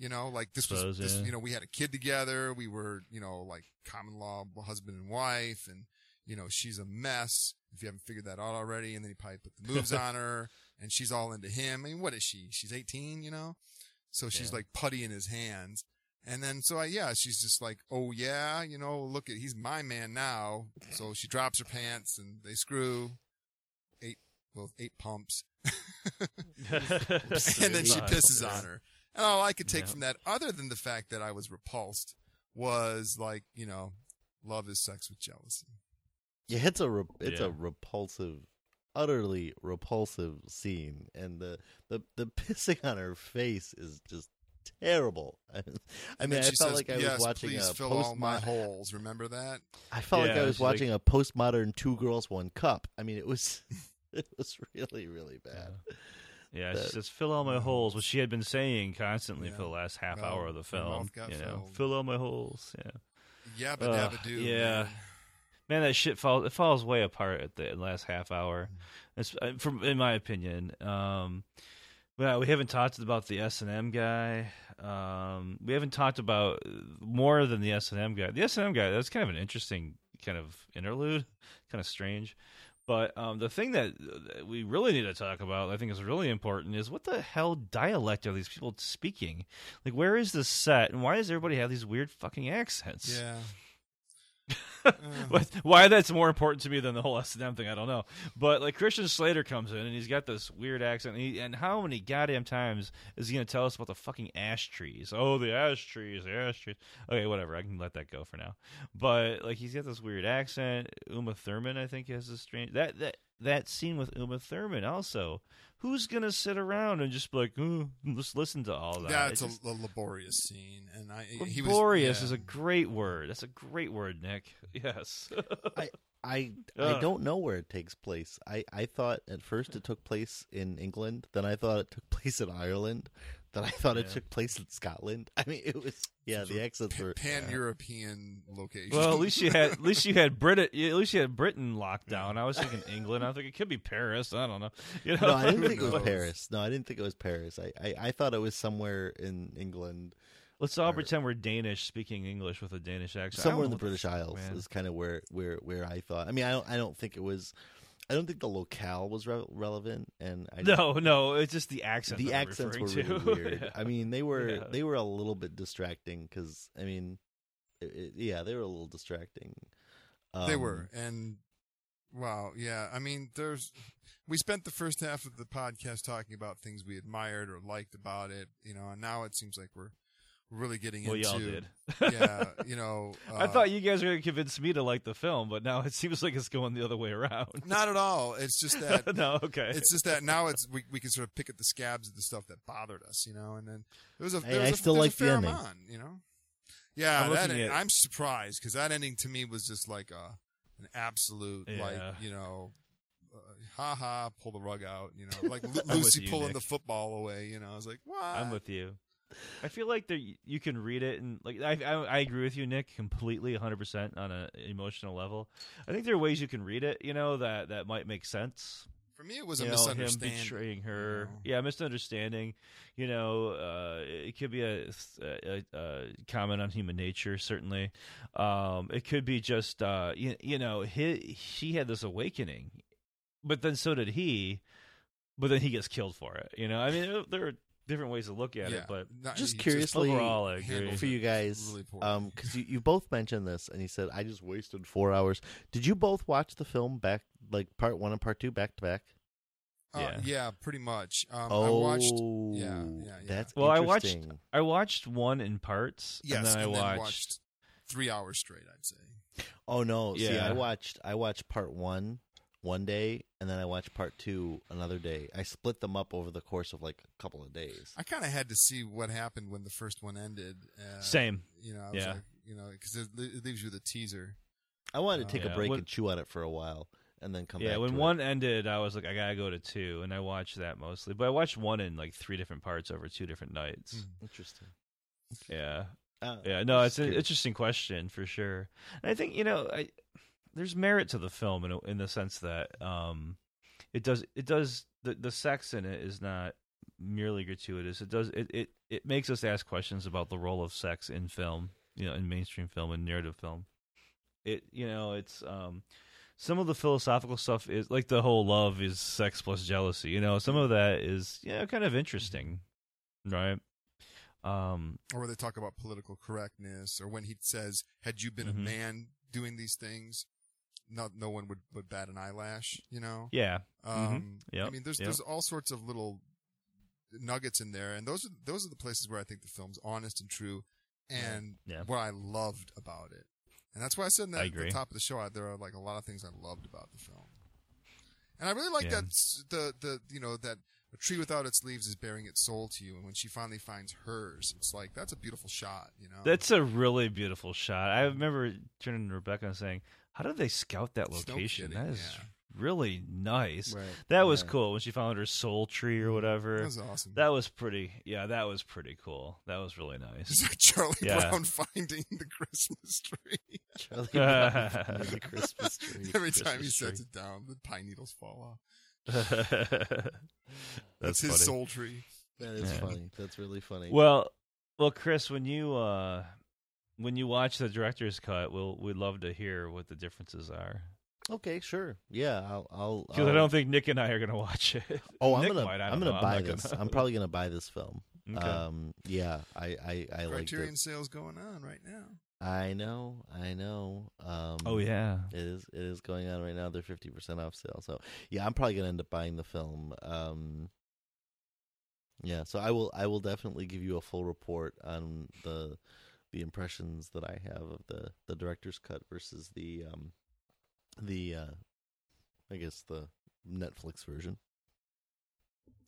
You know, like this Suppose, was, this, yeah. you know, we had a kid together. We were, you know, like common law husband and wife. And, you know, she's a mess. If you haven't figured that out already. And then he probably put the moves on her and she's all into him. I mean, what is she? She's 18, you know? So she's Yeah. like putty in his hands. And then, so I, yeah, she's just like, oh yeah, you know, look at, he's my man now. So she drops her pants and they screw eight, well, eight pumps. and then she pisses on her. And all I could take Yeah. from that, other than the fact that I was repulsed, was like, you know, love is sex with jealousy. Yeah, it's a re- it's Yeah. a repulsive, utterly repulsive scene, and the the the pissing on her face is just terrible. I mean, then I felt says, like I yes, was watching please a fill all my holes. Remember that? I felt like I was she's like- watching a postmodern two girls one cup. I mean, it was it was really really bad. Yeah, That- she says, "Fill all my holes," which she had been saying constantly Yeah. for the last half Well, hour of the film. You know, filled. fill all my holes. Yeah, Yeah, but dabba do. yeah. man, that shit falls. It falls way apart at the last half hour. It's, uh, from in my opinion. Um, well, we haven't talked about the S and M guy. Um, we haven't talked about more than the S and M guy. The S and M guy. That's kind of an interesting kind of interlude. Kind of strange. But um, the thing that that we really need to talk about, I think, is really important, is what the hell dialect are these people speaking? Like, where is this set, and why does everybody have these weird fucking accents? Yeah. Why that's more important to me than the whole S and M thing, I don't know. But like Christian Slater comes in and he's got this weird accent, and, he, and how many goddamn times is he going to tell us about the fucking ash trees? Oh, the ash trees, the ash trees. Okay, whatever, I can let that go for now. But like he's got this weird accent. Uma Thurman, I think, has this strange that that that scene with Uma Thurman also. Who's gonna sit around and just be like, just listen to all that? That's It a, just- a laborious scene, and I he was laborious yeah. is a great word. That's a great word, Nick. Yes. I I Ugh. don't know where it takes place. I I thought at first it took place in England, then I thought it took place in Ireland, then I thought it took place in Scotland. I mean, it was yeah, the accents were pan European location. well, at least you had at least you had Britain. At least you had Britain locked down. I was thinking England. I think it could be Paris. I don't know. You know? No, I didn't think it was? Paris. No, I didn't think it was Paris. I, I, I thought it was somewhere in England, Let's all pretend we're Danish, speaking English with a Danish accent. Somewhere in the British Isles man. is kind of where, where where I thought. I mean, I don't I don't think it was. I don't think the locale was re- relevant, and I No, no, it's just the accent. the accents were referring really weird. Yeah. I mean, they were Yeah. they were a little bit distracting because I mean, it, it- yeah, they were a little distracting. they Um, were, and wow, yeah. I mean, there's. We spent the first half of the podcast talking about things we admired or liked about it, you know, and now it seems like we're really getting well, into. y'all did. yeah, you know. I uh, thought you guys were going to convince me to like the film, but now it seems like it's going the other way around. Not at all. It's just that no, okay. it's just that now it's we we can sort of pick at the scabs of the stuff that bothered us, you know, and then there was a Hey, was I a, still like a the fair ending. amount, you know. Yeah, I'm that looking at- I'm surprised because that ending to me was just like a an absolute like you know, uh, ha ha, pull the rug out, you know, like Lu- Lucy you, pulling Nick. the football away, you know. I was like, what? I'm with you. I feel like there you can read it and like I I, I agree with you, Nick, completely, 100 percent on an emotional level. I think there are ways you can read it, you know, that that might make sense. For me, it was a you know, him misunderstanding. betraying her. know. Yeah, misunderstanding. You know, uh, it could be a, a, a comment on human nature. Certainly, um, it could be just uh, you, you know, he she had this awakening, but then so did he. But then he gets killed for it. You know, I mean, there are different ways to look at yeah, it, but not- Just he curiously, overall, I agree. for you guys, really um, because you, you both mentioned this, and he said I just wasted four hours. Did you both watch the film back, like part one and part two, back to back? Uh, Yeah. yeah, pretty much. Um, oh, I watched. yeah, yeah, yeah. That's Well, I watched- I watched one in parts, Yes, and then I and watched. then watched three hours straight. I'd say. Oh no! See, Yeah. I watched I watched part one one day, and then I watched part two another day. I split them up over the course of like a couple of days. I kind of had to see what happened when the first one ended. Uh, Same. You know, I was Yeah. like, you know, because it, it leaves you with a teaser. I wanted to take Yeah. a break When- and chew on it for a while, and then come yeah, back. when to it. one ended, I was like, I gotta go to two, and I watched that mostly. But I watched one in like three different parts over two different nights. Mm. interesting. Yeah, Uh, yeah. No, it's an curious. interesting question for sure. And I think you know, I, there's merit to the film in a, in the sense that um, it does it does the the sex in it is not merely gratuitous. It does it it it makes us ask questions about the role of sex in film, you know, in mainstream film and narrative film. It you know, it's um some of the philosophical stuff is like the whole love is sex plus jealousy. You know, some of that is you know kind of interesting, right? Um, Or where they talk about political correctness, or when he says, "Had you been Mhm. a man doing these things, no, no one would, would bat an eyelash." You know. yeah, Um, Yep, I mean, there's yep. there's all sorts of little nuggets in there, and those are those are the places where I think the film's honest and true, and Yeah. what I loved about it. And that's why I said in that, at the top of the show, there are like a lot of things I loved about the film, and I really like Yeah. that the the you know that a tree without its leaves is baring its soul to you, and when she finally finds hers, it's like that's a beautiful shot, you know. That's a really beautiful shot. I remember turning to Rebecca and saying, "How did they scout that location? kidding, that is yeah. really nice. Right. That was Yeah. cool when she found her soul tree or whatever. that was awesome. That was pretty. Yeah, that was pretty cool. That was really nice. it's like Charlie Yeah. Brown finding the Christmas tree. Charlie Brown and the Christmas tree. Every time he Christmas sets it down, the pine needles fall off. That's, That's, his funny. soul tree. That is Yeah. funny. That's really funny. Well, well, Chris, when you uh, when you watch the director's cut, we'll we'd love to hear what the differences are. okay, sure. Yeah, I'll. I'll Because I I'll- don't think Nick and I are gonna watch it. Oh, I'm Nick gonna. might, I I'm don't gonna know. buy not this. gonna- I'm probably gonna buy this film. Okay. Um. Yeah. I. I. I like Criterion it. sales going on right now. I know. I know. Um. oh yeah. It is. It is going on right now. They're fifty percent off sale. So yeah, I'm probably gonna end up buying the film. Um. Yeah. So I will. I will definitely give you a full report on the the impressions that I have of the the director's cut versus the um the uh I guess the Netflix version.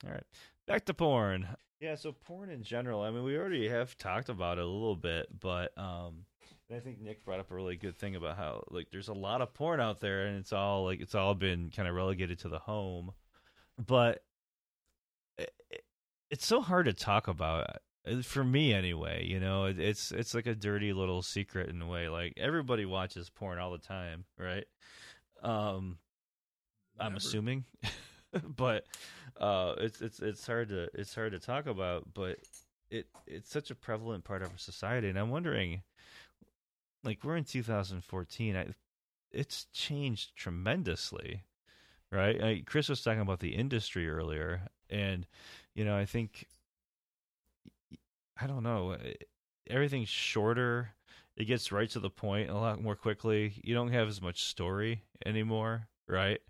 All right. Back to porn. Yeah, so porn in general, I mean, we already have talked about it a little bit, but um and I think Nick brought up a really good thing about how like there's a lot of porn out there and it's all like it's all been kind of relegated to the home. But it, it- it's so hard to talk about for me anyway, you know. It, it's it's like a dirty little secret in a way. Like everybody watches porn all the time, right? Um I'm assuming, but uh, it's it's it's hard to it's hard to talk about. But it it's such a prevalent part of our society, and I'm wondering, like we're in 2014, I, it's changed tremendously, right? I, Chris was talking about the industry earlier, and you know I think I don't know eh, everything's shorter. It gets right to the point a lot more quickly. You don't have as much story anymore, right?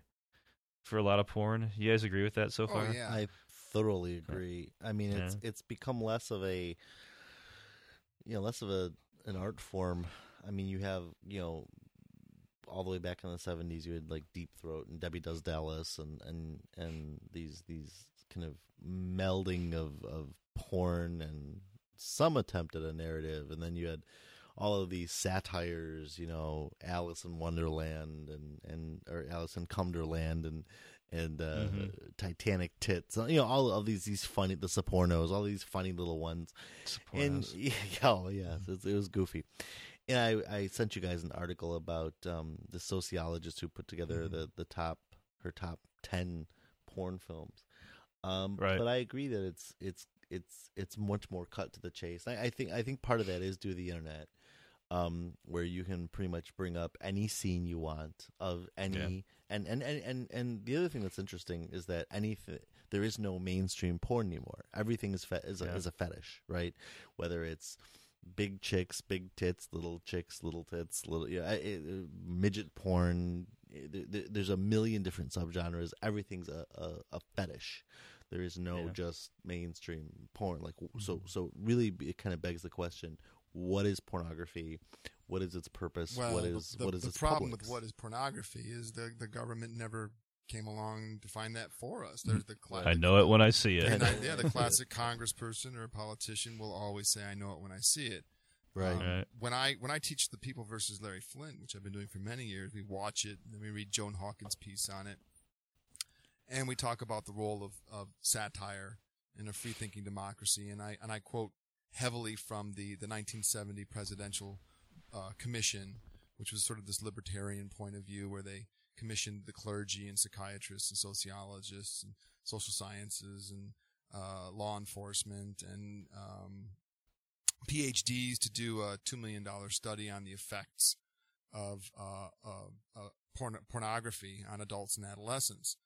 For a lot of porn, you guys agree with that so oh, far? Oh yeah. I thoroughly agree. I mean, it's Yeah. it's become less of a you know less of a an art form. I mean, you have you know all the way back in the seventies, you had like Deep Throat and Debbie Does Dallas, and and and these these kind of melding of of porn and some attempt at a narrative, and then you had all of these satires, you know, Alice in Wonderland and and or Alice in Cumberland and and uh, Mhm. Titanic tits, you know, all of these these funny the Sopranos, all these funny little ones, and yeah, oh yeah, it, it was goofy. And I, I sent you guys an article about um, the sociologist who put together Mhm. the, the top her top ten porn films. Um, Right. But I agree that it's it's it's it's much more cut to the chase. I, I think I think part of that is due to the internet, um, where you can pretty much bring up any scene you want of any. And, and, and, and, and the other thing that's interesting is that anything there is no mainstream porn anymore. Everything is fe- is, a, is a fetish, right? Whether it's big chicks, big tits, little chicks, little tits, little yeah, it, it, midget porn. It- there- there's a million different subgenres. Everything's a, a, a fetish. There is no Yeah. just mainstream porn. Like so, so really, it kind of begs the question: What is pornography? What is its purpose? Well, what the- the, what is the its problem publics? with what is pornography is the the government never came along to find that for us. There's the cla- I know it when I see it. And I, yeah, the classic congressperson or politician will always say, "I know it when I see it." right? Um, Right. When I when I teach the People versus Larry Flynt, which I've been doing for many years, we watch it, then we read Joan Hawkins' piece on it, and we talk about the role of, of satire in a free thinking democracy. And I and I quote heavily from the the 1970 presidential uh, commission, which was sort of this libertarian point of view, where they commissioned the clergy and psychiatrists and sociologists and social sciences and uh, law enforcement and um, PhDs to do a two million dollar study on the effects of uh, uh, porn- pornography on adults and adolescents,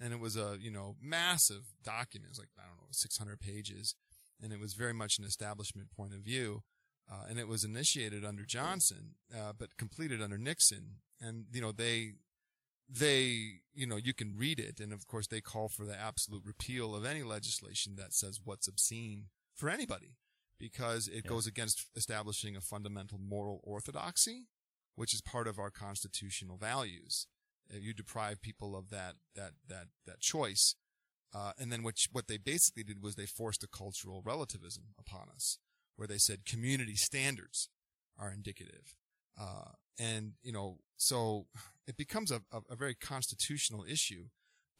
and it was a you know massive document. It was like I don't know, six hundred pages, and it was very much an establishment point of view. Uh, and it was initiated under Johnson, uh, but completed under Nixon. And you know they they, you know, you can read it, and of course they call for the absolute repeal of any legislation that says what's obscene for anybody, because it Yeah. goes against establishing a fundamental moral orthodoxy, which is part of our constitutional values. Uh, You deprive people of that that that that choice, uh, and then what what they basically did was they forced a cultural relativism upon us, where they said community standards are indicative. Uh, and, you know, so it becomes a, a, a very constitutional issue.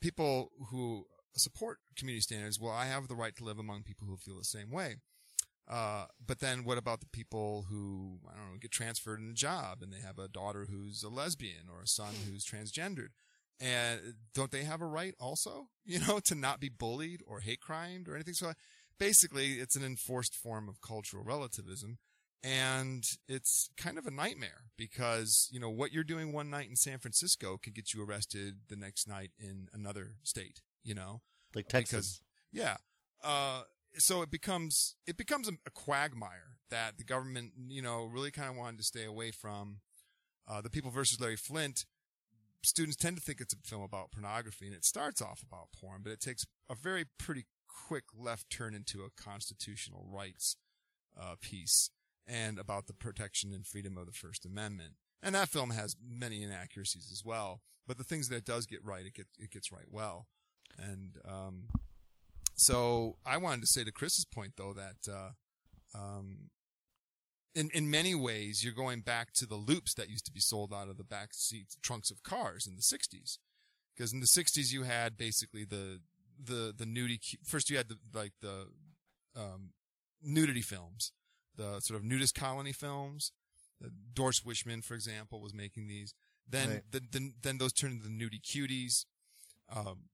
People who support community standards, well, I have the right to live among people who feel the same way. Uh, but then what about the people who, I don't know, get transferred in a job and they have a daughter who's a lesbian or a son who's transgendered? And don't they have a right also, you know, to not be bullied or hate crimed or anything? So basically it's an enforced form of cultural relativism and it's kind of a nightmare because you know what you're doing one night in San Francisco can get you arrested the next night in another state. You know, Like Texas. because yeah, uh, so it becomes it becomes a, quagmire that the government you know really kind of wanted to stay away from. Uh, the People versus Larry Flynt. Students tend to think it's a film about pornography, and it starts off about porn, but it takes a very pretty quick left turn into a constitutional rights uh, piece and about the protection and freedom of the First Amendment. And that film has many inaccuracies as well, but the things that it does get right, it gets it gets right well. And um, so I wanted to say to Chris's point though that uh, um, in in many ways you're going back to the loops that used to be sold out of the back seat trunks of cars in the 60s, because in the 60s you had basically the the the nudity first you had the like the um, nudity films the sort of nudist colony films. Doris Wishman, for example, was making these. Then, Right. then, then, then those turned into the nudie cuties. Um,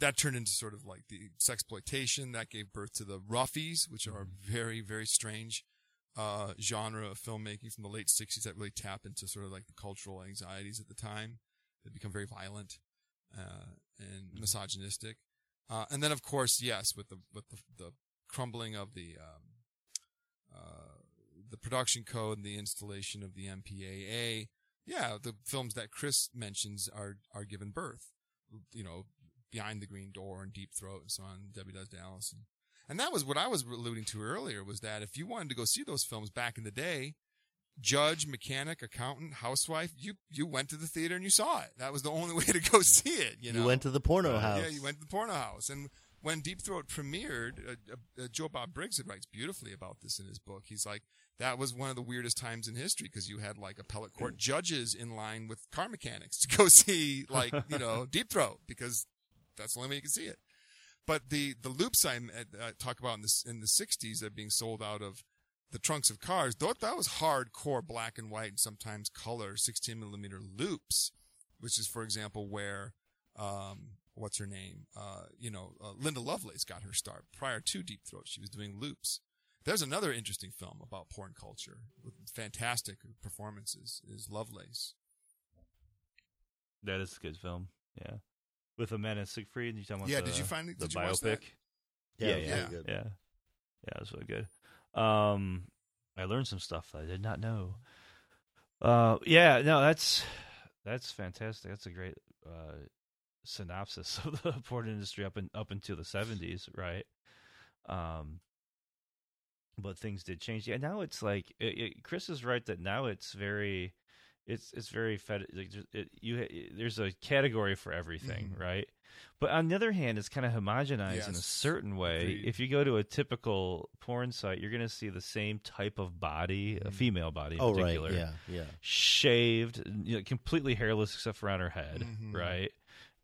that turned into sort of like the sexploitation. That gave birth to the roughies, which are a very, very strange uh, genre of filmmaking from the late '60s that really tap into sort of like the cultural anxieties at the time. They become very violent uh, and misogynistic. Uh, and then, of course, yes, with the with the, the crumbling of the um, uh, the production code and the installation of the MPAA, yeah, the films that Chris mentions are are given birth. You know, Behind the Green Door and Deep Throat and so on. Debbie Does Dallas, and, and that was what I was alluding to earlier. Was that if you wanted to go see those films back in the day, judge, mechanic, accountant, housewife, you you went to the theater and you saw it. That was the only way to go see it. You know, went to the porno Right. house. yeah, you went to the porno house. And when Deep Throat premiered, uh, uh, uh, Joe Bob Briggs writes beautifully about this in his book. He's like, that was one of the weirdest times in history because you had like appellate court judges in line with car mechanics to go see like, you know, Deep Throat because that's the only way you can see it. But the, the loops I uh, talk about in the, in the 60s that are being sold out of the trunks of cars, thought that was hardcore black and white and sometimes color 16 millimeter loops, which is, for example, where, um, what's her name? Uh, you know, uh, Linda Lovelace got her start prior to Deep Throat. She was doing loops. There's another interesting film about porn culture with fantastic performances is Lovelace. That is a good film. Yeah. With Amanda Seyfried. You talking about Yeah, the, did you find it? the Did you watch that? biopic? yeah, yeah, very yeah. good. Yeah. Yeah, it was really good. Um, I learned some stuff that I did not know. Uh, yeah, no, that's that's fantastic. That's a great uh, synopsis of the porn industry up in up until the seventies, right? Um, but things did change. Yeah, now it's like it, it, Chris is right that now it's very, it's it's very fed. Like, it, you there's a category for everything, Mhm. right? But on the other hand, it's kind of homogenized in a certain way. Agreed. If you go to a typical porn site, you're going to see the same type of body, a Mhm. female body in Oh right, particular, yeah, yeah. shaved, you know, completely hairless except for on her head, Mhm. right?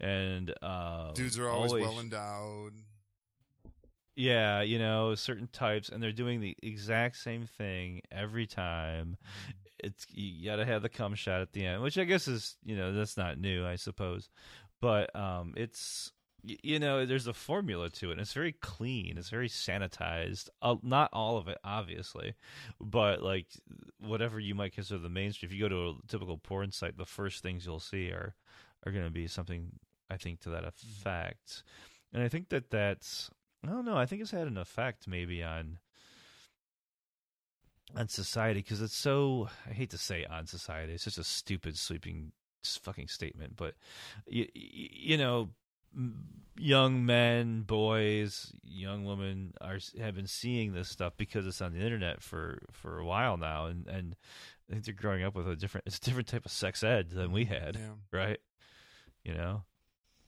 And uh, Dudes are always, well endowed. yeah, you know, certain types, and they're doing the exact same thing every time. It's you got to have the cum shot at the end, which I guess is you know that's not new, I suppose, but um, it's you know there's a formula to it. And it's very clean, it's very sanitized. Uh, not all of it, obviously, but like whatever you might consider the mainstream. If you go to a typical porn site, the first things you'll see are are going to be something I think to that effect, and I think that that's I don't know. I think it's had an effect maybe on on society because it's so. I hate to say on society. It's just a stupid sweeping s- fucking statement, but you, you know, young men, boys, young women are have been seeing this stuff because it's on the internet for for a while now, and and I think they're growing up with a different. It's a different type of sex ed than we had Yeah. right? You know,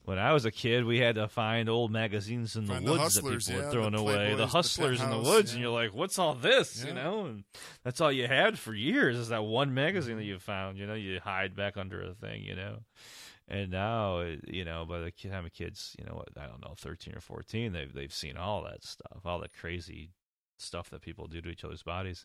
when I was a kid, we had to find old magazines in Find the the woods Hustlers, that people yeah, were throwing the away. The the hustlers in the woods, yeah. and you're like, "What's all this?" You know, and that's all you had for years is that one magazine that you found. You know, you hide back under a thing. You know. And now, it- you know, by the time a kid's, you know, what I don't know, thirteen or fourteen, they've they've seen all that stuff, all the crazy stuff that people do to each other's bodies.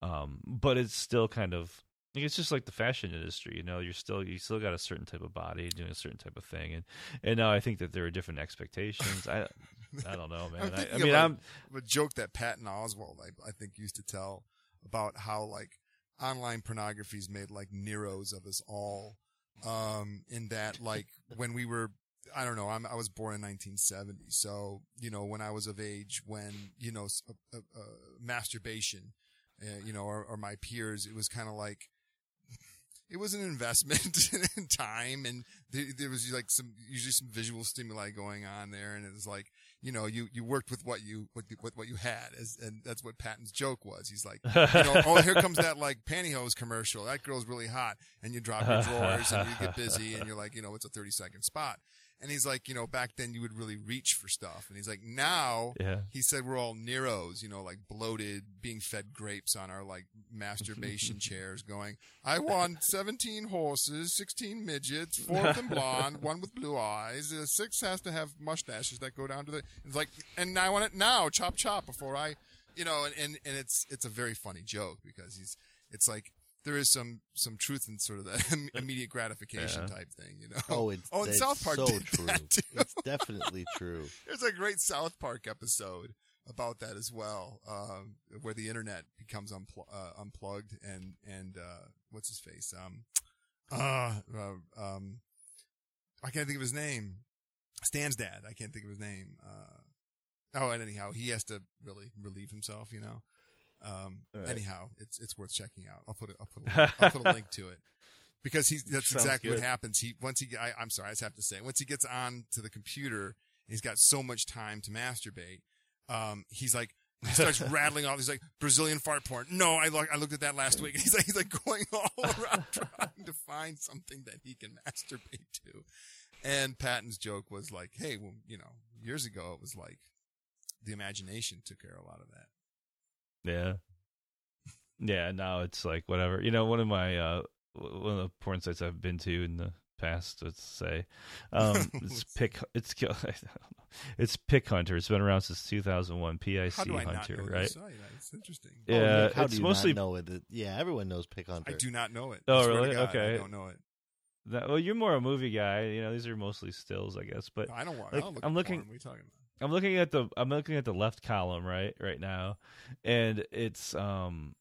Um, but it's still kind of it's just like the fashion industry, you know. You're still you still got a certain type of body doing a certain type of thing, and and now I think that there are different expectations. I I don't know, man. I, I mean, I'm a joke that Patton Oswalt, I, I think, used to tell about how like online pornography's made like Neros of us all. Um, in that like when we were, I don't know, I'm, I was born in 1970. So, you know, when I was of age, when, you know, uh, uh, uh, masturbation, uh, you know, or, or my peers, it was kind of like, it was an investment in time and there, there was like some, usually some visual stimuli going on there. And it was like, you know, you, you worked with what you, you- what, what you had as, and that's what Patton's joke was. He's like, you know, oh, here comes that like pantyhose commercial. That girl's really hot. And you drop your drawers and you get busy and you're like, you know, it's a 30 second spot. And he's like, you know, back then you would really reach for stuff. And he's like, now yeah. he said we're all Neros, you know, like bloated, being fed grapes on our like masturbation chairs, going, I want 17 horses, 16 midgets, four of them blonde, one with blue eyes, uh, six has to have mustaches that go down to the, it's like, and I want it now, chop chop before I, you know, and, and, and it's, it's a very funny joke because he's, it's like, there is some, some truth in sort of that immediate gratification Yeah. type thing, you know? Oh, it's, oh, and South Park so did true. that too. It's definitely true. There's a great South Park episode about that as well, um, where the internet becomes unpl- uh, unplugged and and uh, what's his face? Um, uh, uh, um, I can't think of his name. Stan's dad. I can't think of his name. Uh, oh, and anyhow, he has to really relieve himself. You know. Um, right. anyhow, it's it's worth checking out. I'll put it. I'll put a link, I'll put a link to it because he's that's Sounds exactly what happens. He once he I, I'm sorry, I just have to say once he gets on to the computer, he's got so much time to masturbate. Um, he's like he starts rattling off. He's like Brazilian fart porn. No, I look, I looked at that last week. And he's like he's like going all around trying to find something that he can masturbate to. And Patton's joke was like, hey, well, you know, years ago it was like the imagination took care of a lot of that. Yeah. Yeah, now it's like whatever. You know, one of my uh one of the porn sites I've been to in the past, let's say, um it's pick it's I don't know. It's PicHunter. It's been around since 2001. PIC How do I not Hunter, know right? It's interesting. Oh, Yeah, Nick, how it's do you mostly not know it? It- Yeah, everyone knows PicHunter. I do not know it. Oh, I swear to really? God, Okay. I don't know it. that, well, you're more a movie guy. You know, these are mostly stills, I guess. But No, I don't want. like, I don't look I'm looking- porn. What are you talking about? I'm looking at the I'm looking at the left column right right now, and it's um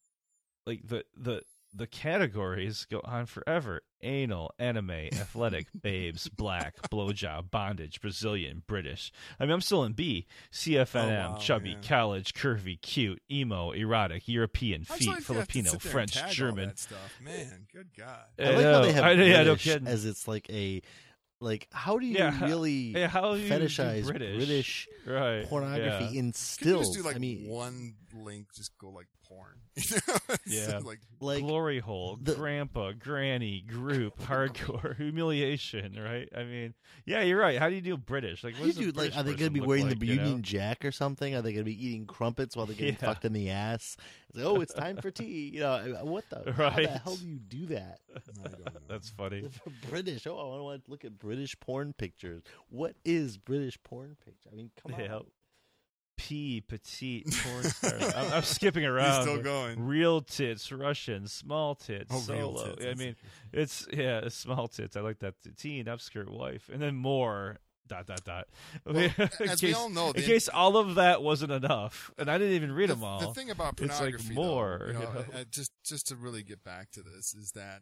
like the the the categories go on forever: anal, anime, athletic, babes, black, blowjob, bondage, Brazilian, British. I mean, I'm still in B: CFNM, Oh, wow, chubby, yeah. college, curvy, cute, emo, erotic, European, How'd feet, like to have to Filipino, sit there and French, German. that stuff, man. Good God. I I like how they have I- yeah, no British kidding. as it's like a like how do you Yeah, how- really Yeah, how do you do fetishize British? British right? pornography yeah. in Can you stills? just do like I mean, one link just go like porn. You know? Yeah. like Like glory hole, the- grandpa, granny, group, hardcore, humiliation, right? I mean, yeah, you're right. How do you do British? Like, How what do does you do, like, are they going gonna be wearing like, the you know? Union Jack or something? Are they gonna be eating crumpets while they're getting Yeah. fucked in the ass? It's like, oh, it's time for tea. You know, what the? How the hell do you do that? I don't know. That's funny. British. Oh, I want to look at British porn pictures. What is British porn picture? I mean, come Yeah. on. P, petite, porn stars. I'm, I'm skipping He's around. still going. Real tits, Russian, small tits, Oh, solo. tits, I mean, it's yeah, small tits. I like that. Teen, upskirt, wife, and then more. Dot dot dot. Well, in as we case, all know, in case all of that wasn't enough, and I didn't even read the, them all. The thing about pornography, It's like more, though, you know, you know? uh, just just to really get back to this, is that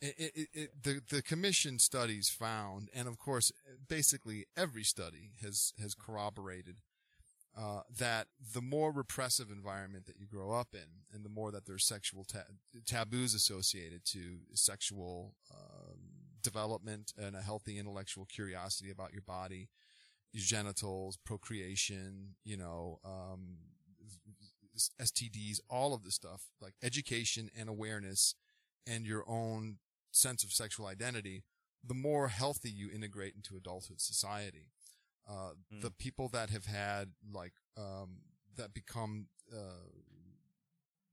it, it, it, the the commission studies found, and of course, basically every study has has corroborated uh, that the more repressive environment that you grow up in, and the more that there's sexual ta- taboos associated to sexual um, development and a healthy intellectual curiosity about your body, your genitals, procreation, you know, um, STDs, all of this stuff, like education and awareness and your own sense of sexual identity, the more healthy you integrate into adulthood society. Uh, Mm. the people that have had like, um, that become, uh,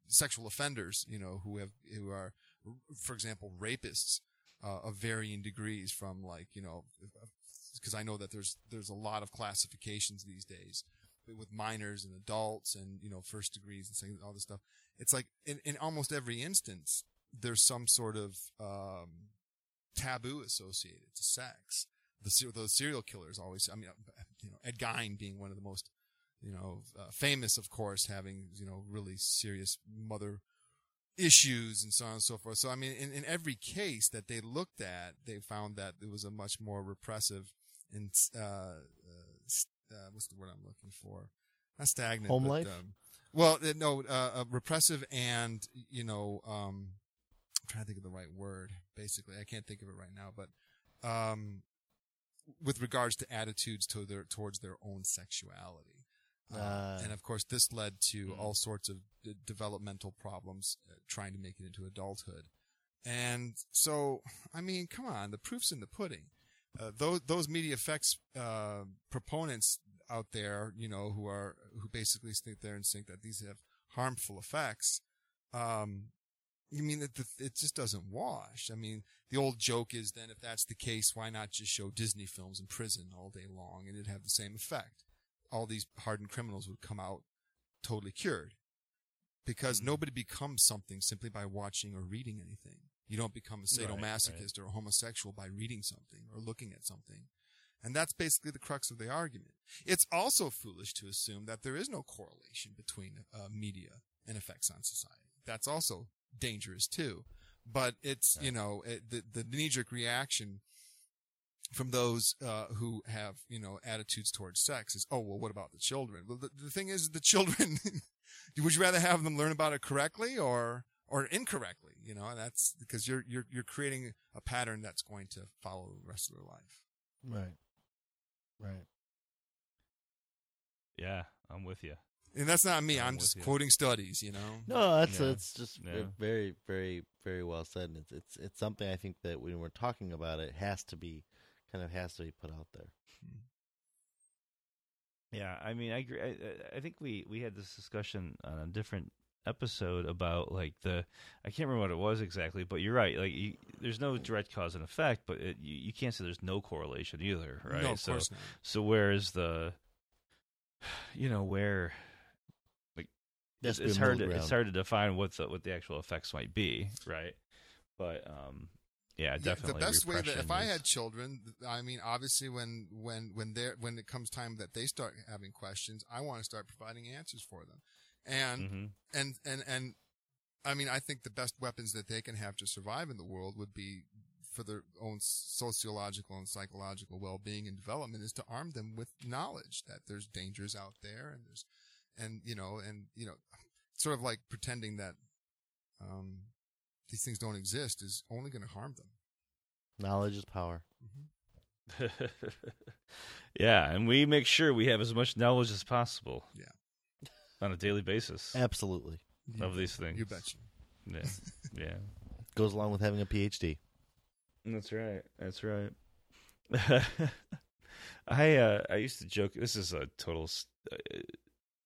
sexual offenders, you know, who have, who are, for example, rapists, uh, of varying degrees from like, you know, because I know that there's, there's a lot of classifications these days with minors and adults and, you know, first degrees and all this stuff. It's like in, in almost every instance, there's some sort of, um, taboo associated to sex. The, those serial killers always, I mean, uh, you know, Ed Gein being one of the most, you know, uh, famous, of course, having, you know, really serious mother issues and so on and so forth. So, I mean, in, in every case that they looked at, they found that it was a much more repressive and, uh, uh, uh what's the word I'm looking for? Not stagnant. Home but, life? Um, well, uh, no, uh, repressive and, you know, um, I'm trying to think of the right word, basically. I can't think of it right now, but, um, with regards to attitudes to their, towards their own sexuality. Uh, Ah. and of course, this led to Mm. all sorts of d- developmental problems uh, trying to make it into adulthood. And so, I mean, come on, the proof's in the pudding. Uh, those those media effects uh, proponents out there, you know, who are who basically think there and think that these have harmful effects. Um, you mean that the, it just doesn't wash? I mean, the old joke is then if that's the case, why not just show Disney films in prison all day long and it'd have the same effect? All these hardened criminals would come out totally cured because Mhm. nobody becomes something simply by watching or reading anything. You don't become a Right, sadomasochist or a homosexual by reading something or looking at something. And that's basically the crux of the argument. It's also foolish to assume that there is no correlation between uh, media and effects on society. That's also dangerous too. But it's, you know, it, the, the knee-jerk reaction from those uh, who have, you know, attitudes towards sex is, oh, well, what about the children? Well, the, the thing is, the children, would you rather have them learn about it correctly or or incorrectly? You know, and that's because you're you're you're creating a pattern that's going to follow the rest of their life. Right. Right. yeah, I'm with you. And that's not me. I'm I'm just you. quoting studies. You know. No, that's Yeah. it's just Yeah. very, very, very well said. And it's it's it's something I think that when we're talking about it, has to be kind of has to be put out there. Hmm. Yeah, I mean, I agree. I, I- I think we we had this discussion on a different episode about like the I can't remember what it was exactly, but you're right. Like, you, there's no direct cause and effect, but it, you, you can't say there's no correlation either, right? No, of so, course not. so where is the, you know, where That's it's, it's hard to it's hard to define what the what the actual effects might be, right? But um, yeah, Yeah, definitely. the best way that if repression I had children, I mean, obviously, when when when they are when it comes time that they start having questions, I want to start providing answers for them, and Mhm. and and and I mean, I think the best weapons that they can have to survive in the world would be for their own sociological and psychological well-being and development is to arm them with knowledge that there's dangers out there and there's and you know and you know sort of like pretending that um these things don't exist is only going to harm them Knowledge is power. yeah, and we make sure we have as much knowledge as possible. Yeah, on a daily basis Absolutely. You of bet- these things. You betcha. Yeah, yeah. Goes along with having a PhD. That's right. That's right. I uh, I used to joke. This is a total. s- Uh,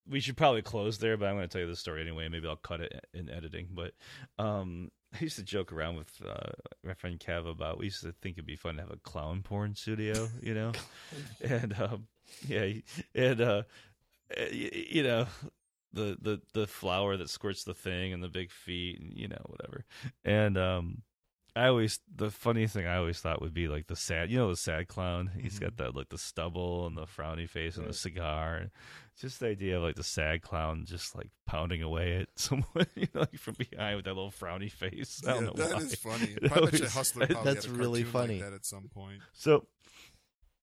we should probably close there, but I'm going to tell you the story anyway. Maybe I'll cut it in editing. But um, I used to joke around with uh, my friend Kev about. We used to think it'd be fun to have a clown porn studio, you know, and um, yeah, and uh, you know. The, the the flower that squirts the thing and the big feet and you know whatever and um I always the funny thing I always thought would be like the sad, you know, the sad clown. He's mm-hmm. got that like the stubble and the frowny face and the cigar, and just the idea of like the sad clown just like pounding away at someone, you know, like from behind with that little frowny face. I don't Yeah, know that why. is funny. It I bet Hustler probably That's really funny. like that at some point. So,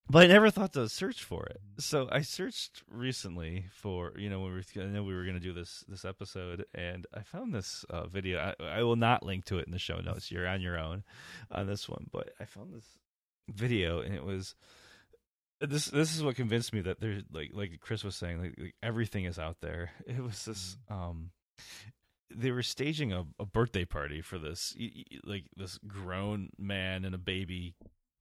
but I never thought to search for it. So I searched recently for you know when we were, I know we were going to do this this episode, and I found this uh, video. I, I will not link to it in the show notes. You're on your own on this one, but I found this video, and it was this. This is what convinced me that there's like like Chris was saying, like, like everything is out there. It was this. um they were staging a, a birthday party for this like this grown man and a baby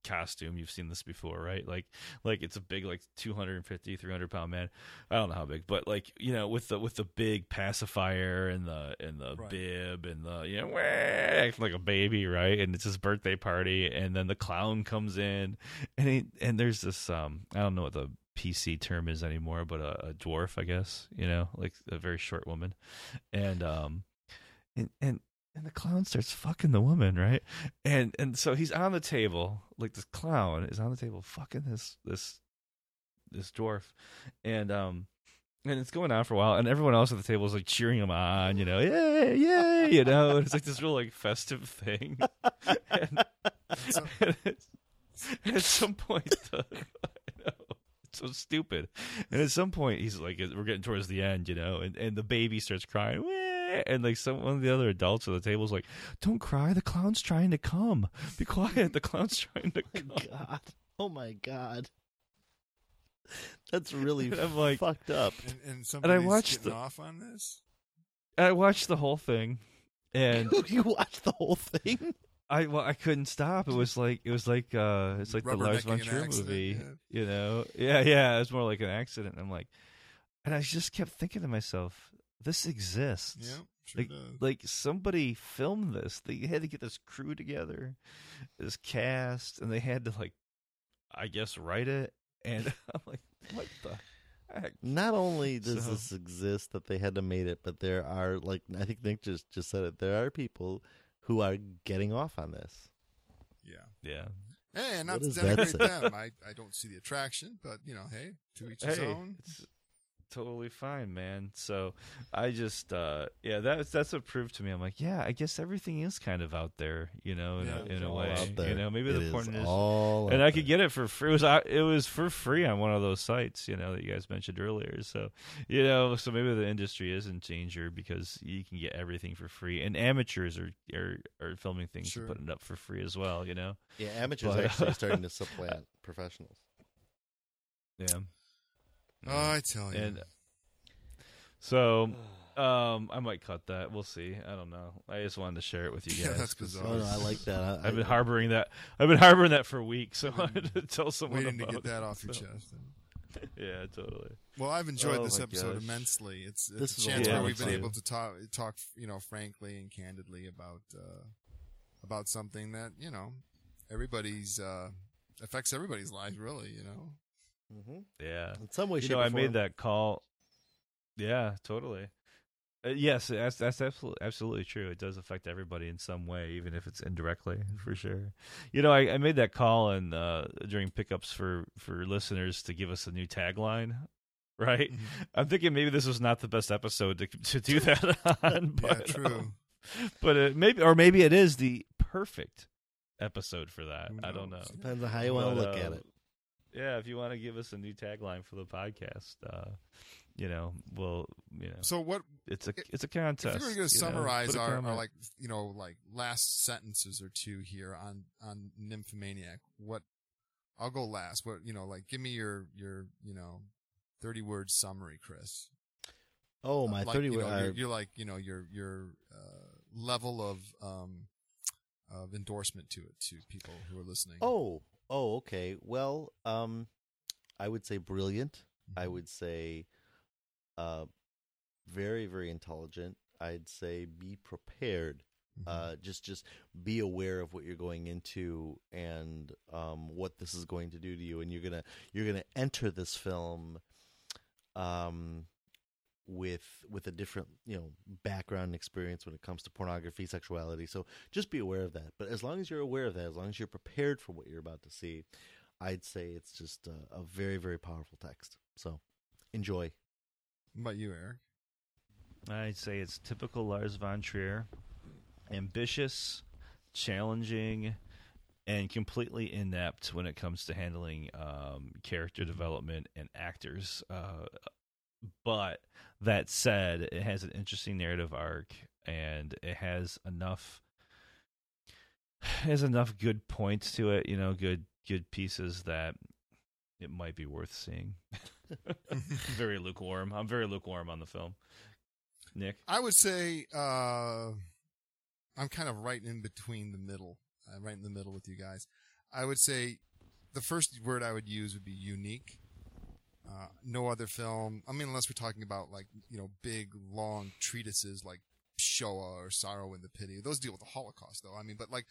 costume. You've seen this before right? Like like it's a big like 250 300 pound man. I don't know how big but like you know with the with the big pacifier and the and the Right. bib and the you know wah, acting like a baby right? And it's his birthday party and then the clown comes in and he and there's this um i don't know what the pc term is anymore but a, a dwarf i guess you know like a very short woman. And um and and and the clown starts fucking the woman, right? And and so he's on the table, like this clown is on the table fucking this this this dwarf, and um and it's going on for a while, and everyone else at the table is like cheering him on, you know, yay, yay, you know, and it's like this real like festive thing. and, and, at some point, the, I know, it's so stupid. And at some point, he's like, we're getting towards the end, you know, and, and the baby starts crying. And like some one of the other adults at the table is like, "Don't cry, the clown's trying to come. Be quiet, the clown's trying to my come." God. Oh my God. That's really And I'm like- fucked up. And, and somebody's watched getting the- off on this. I watched the whole thing, and you watched the whole thing? I well, I couldn't stop. It was like it was like uh, it's like the Lars Rubbernecking von Trier movie, yeah. you know? Yeah, yeah. It was more like an accident. I'm like, and I just kept thinking to myself, this exists. Yeah, sure like, does. like somebody filmed this. They had to get this crew together, this cast, and they had to like, I guess, write it. And I'm like, what the heck? Not only does So- this exist that they had to made it, but there are like I think Nick just just said it. There are people who are getting off on this. yeah. Yeah. Hey, and What not to does denigrate them. I, I don't see the attraction, but you know, hey, to each his hey, own. it's totally fine, man. So I just, uh, yeah, that's that's what proved to me. I'm like, yeah, I guess everything is kind of out there, you know, in Yeah, a, in a way, you know, maybe It the porn is. all And I could there. get it for free. It was uh, it was for free on one of those sites, you know, that you guys mentioned earlier. So, you know, so maybe the industry is in danger because you can get everything for free, and amateurs are are, are filming things Sure. and putting it up for free as well. You know, Yeah, amateurs But- actually starting to supplant professionals. yeah. Oh, I tell you. And so, um, I might cut that. We'll see. I don't know. I just wanted to share it with you Yeah, guys. that's 'cause bizarre. Oh no, I like that. I, I've been harboring that. I've been harboring that for weeks, so I wanted to tell someone waiting to get that it, off your so- chest. Yeah, totally. Well, I've enjoyed Oh, this episode gosh. immensely. It's, it's This a chance where we've been fun. able to talk, talk, you know, frankly and candidly about uh, about something that you know everybody's uh, affects everybody's life, really. You know, Mhm. Yeah. In some way, you shape, know, I made that call. Yeah, totally. Uh, yes, that's that's absolutely absolutely true. It does affect everybody in some way, even if it's indirectly, for sure. You know, I, I made that call and uh, during pickups for for listeners to give us a new tagline. Right, I'm thinking maybe this was not the best episode to to do that on. yeah, But, true. um, but it maybe, or maybe it is the perfect episode for that. Who I don't know. Depends on how you want to look at uh, it. Yeah, if you want to give us a new tagline for the podcast, uh, you know, well, you know, So what it's a if- it's a if contest. you're going to you know, summarize put a our, our like you know like last sentences or two here on on nymphomaniac? What I'll go last. What you know, like give me your your you know thirty word summary, Chris. Oh, my like, thirty. You know, uh, you're, you're like you know your your uh, level of um, of endorsement to it to people who are listening. oh, oh, okay. Well, um, I would say brilliant. I Mhm. would say, uh, very, very intelligent. I'd say be prepared. Mhm. Uh, just, just be aware of what you're going into and um, what this is going to do to you, and you're gonna, you're gonna enter this film, um, with with a different you know background and experience when it comes to pornography sexuality so just be aware of that but as long as you're aware of that as long as you're prepared for what you're about to see i'd say it's just a, a very very powerful text so enjoy What about you, Eric? I'd say it's typical Lars von Trier, ambitious, challenging, and completely inept when it comes to handling um, character development and actors. Uh, but that said, it has an interesting narrative arc, and it has enough has enough good points to it. You know, good good pieces that it might be worth seeing. very lukewarm. I'm very lukewarm on the film. Nick. I would say uh, I'm kind of right in between the middle, uh, right in the middle with you guys. I would say the first word I would use would be unique. Uh, no other film. I mean, unless we're talking about like you know big long treatises like Shoah or Sorrow and the Pity. Those deal with the Holocaust, though. I mean, but like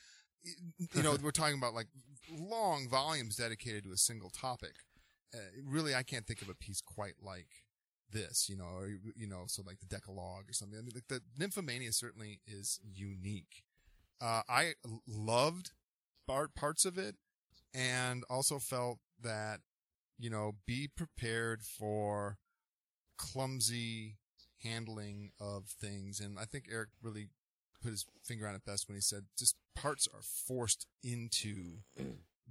you know, we're talking about like long volumes dedicated to a single topic. Uh, really, I can't think of a piece quite like this, you know, or you know, so like the Decalogue or something. I mean, like the Nymphomaniac certainly is unique. Uh, I loved part parts of it, and also felt that you know, be prepared for clumsy handling of things. And I think Eric really put his finger on it best when he said just parts are forced into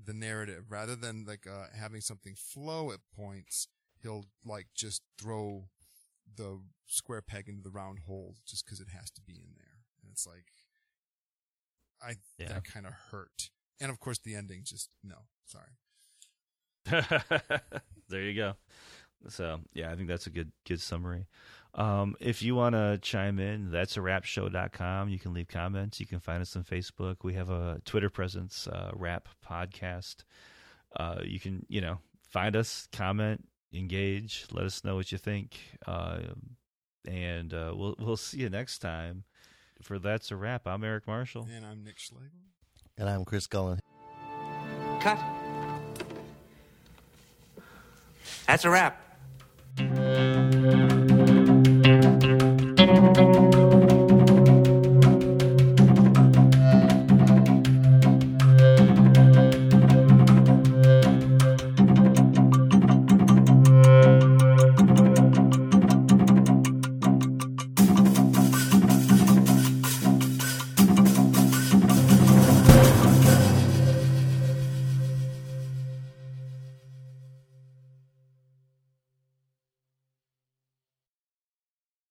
the narrative rather than like uh, having something flow at points. He'll like just throw the square peg into the round hole just because it has to be in there. And it's like, I, Yeah. that kind of hurt. And of course the ending just, no, sorry. there you go. So yeah, I think that's a good good summary. Um, if you want to chime in, that's a wrap show.com. You can leave comments. You can find us on Facebook. We have a Twitter presence, uh, Wrap Podcast. Uh, you can, you know, find us, comment, engage, let us know what you think. Uh, and uh, we'll we'll see you next time. For that's a wrap. I'm Eric Marshall. And I'm Nick Schlegel. and i'm chris gullen Cut. That's a wrap.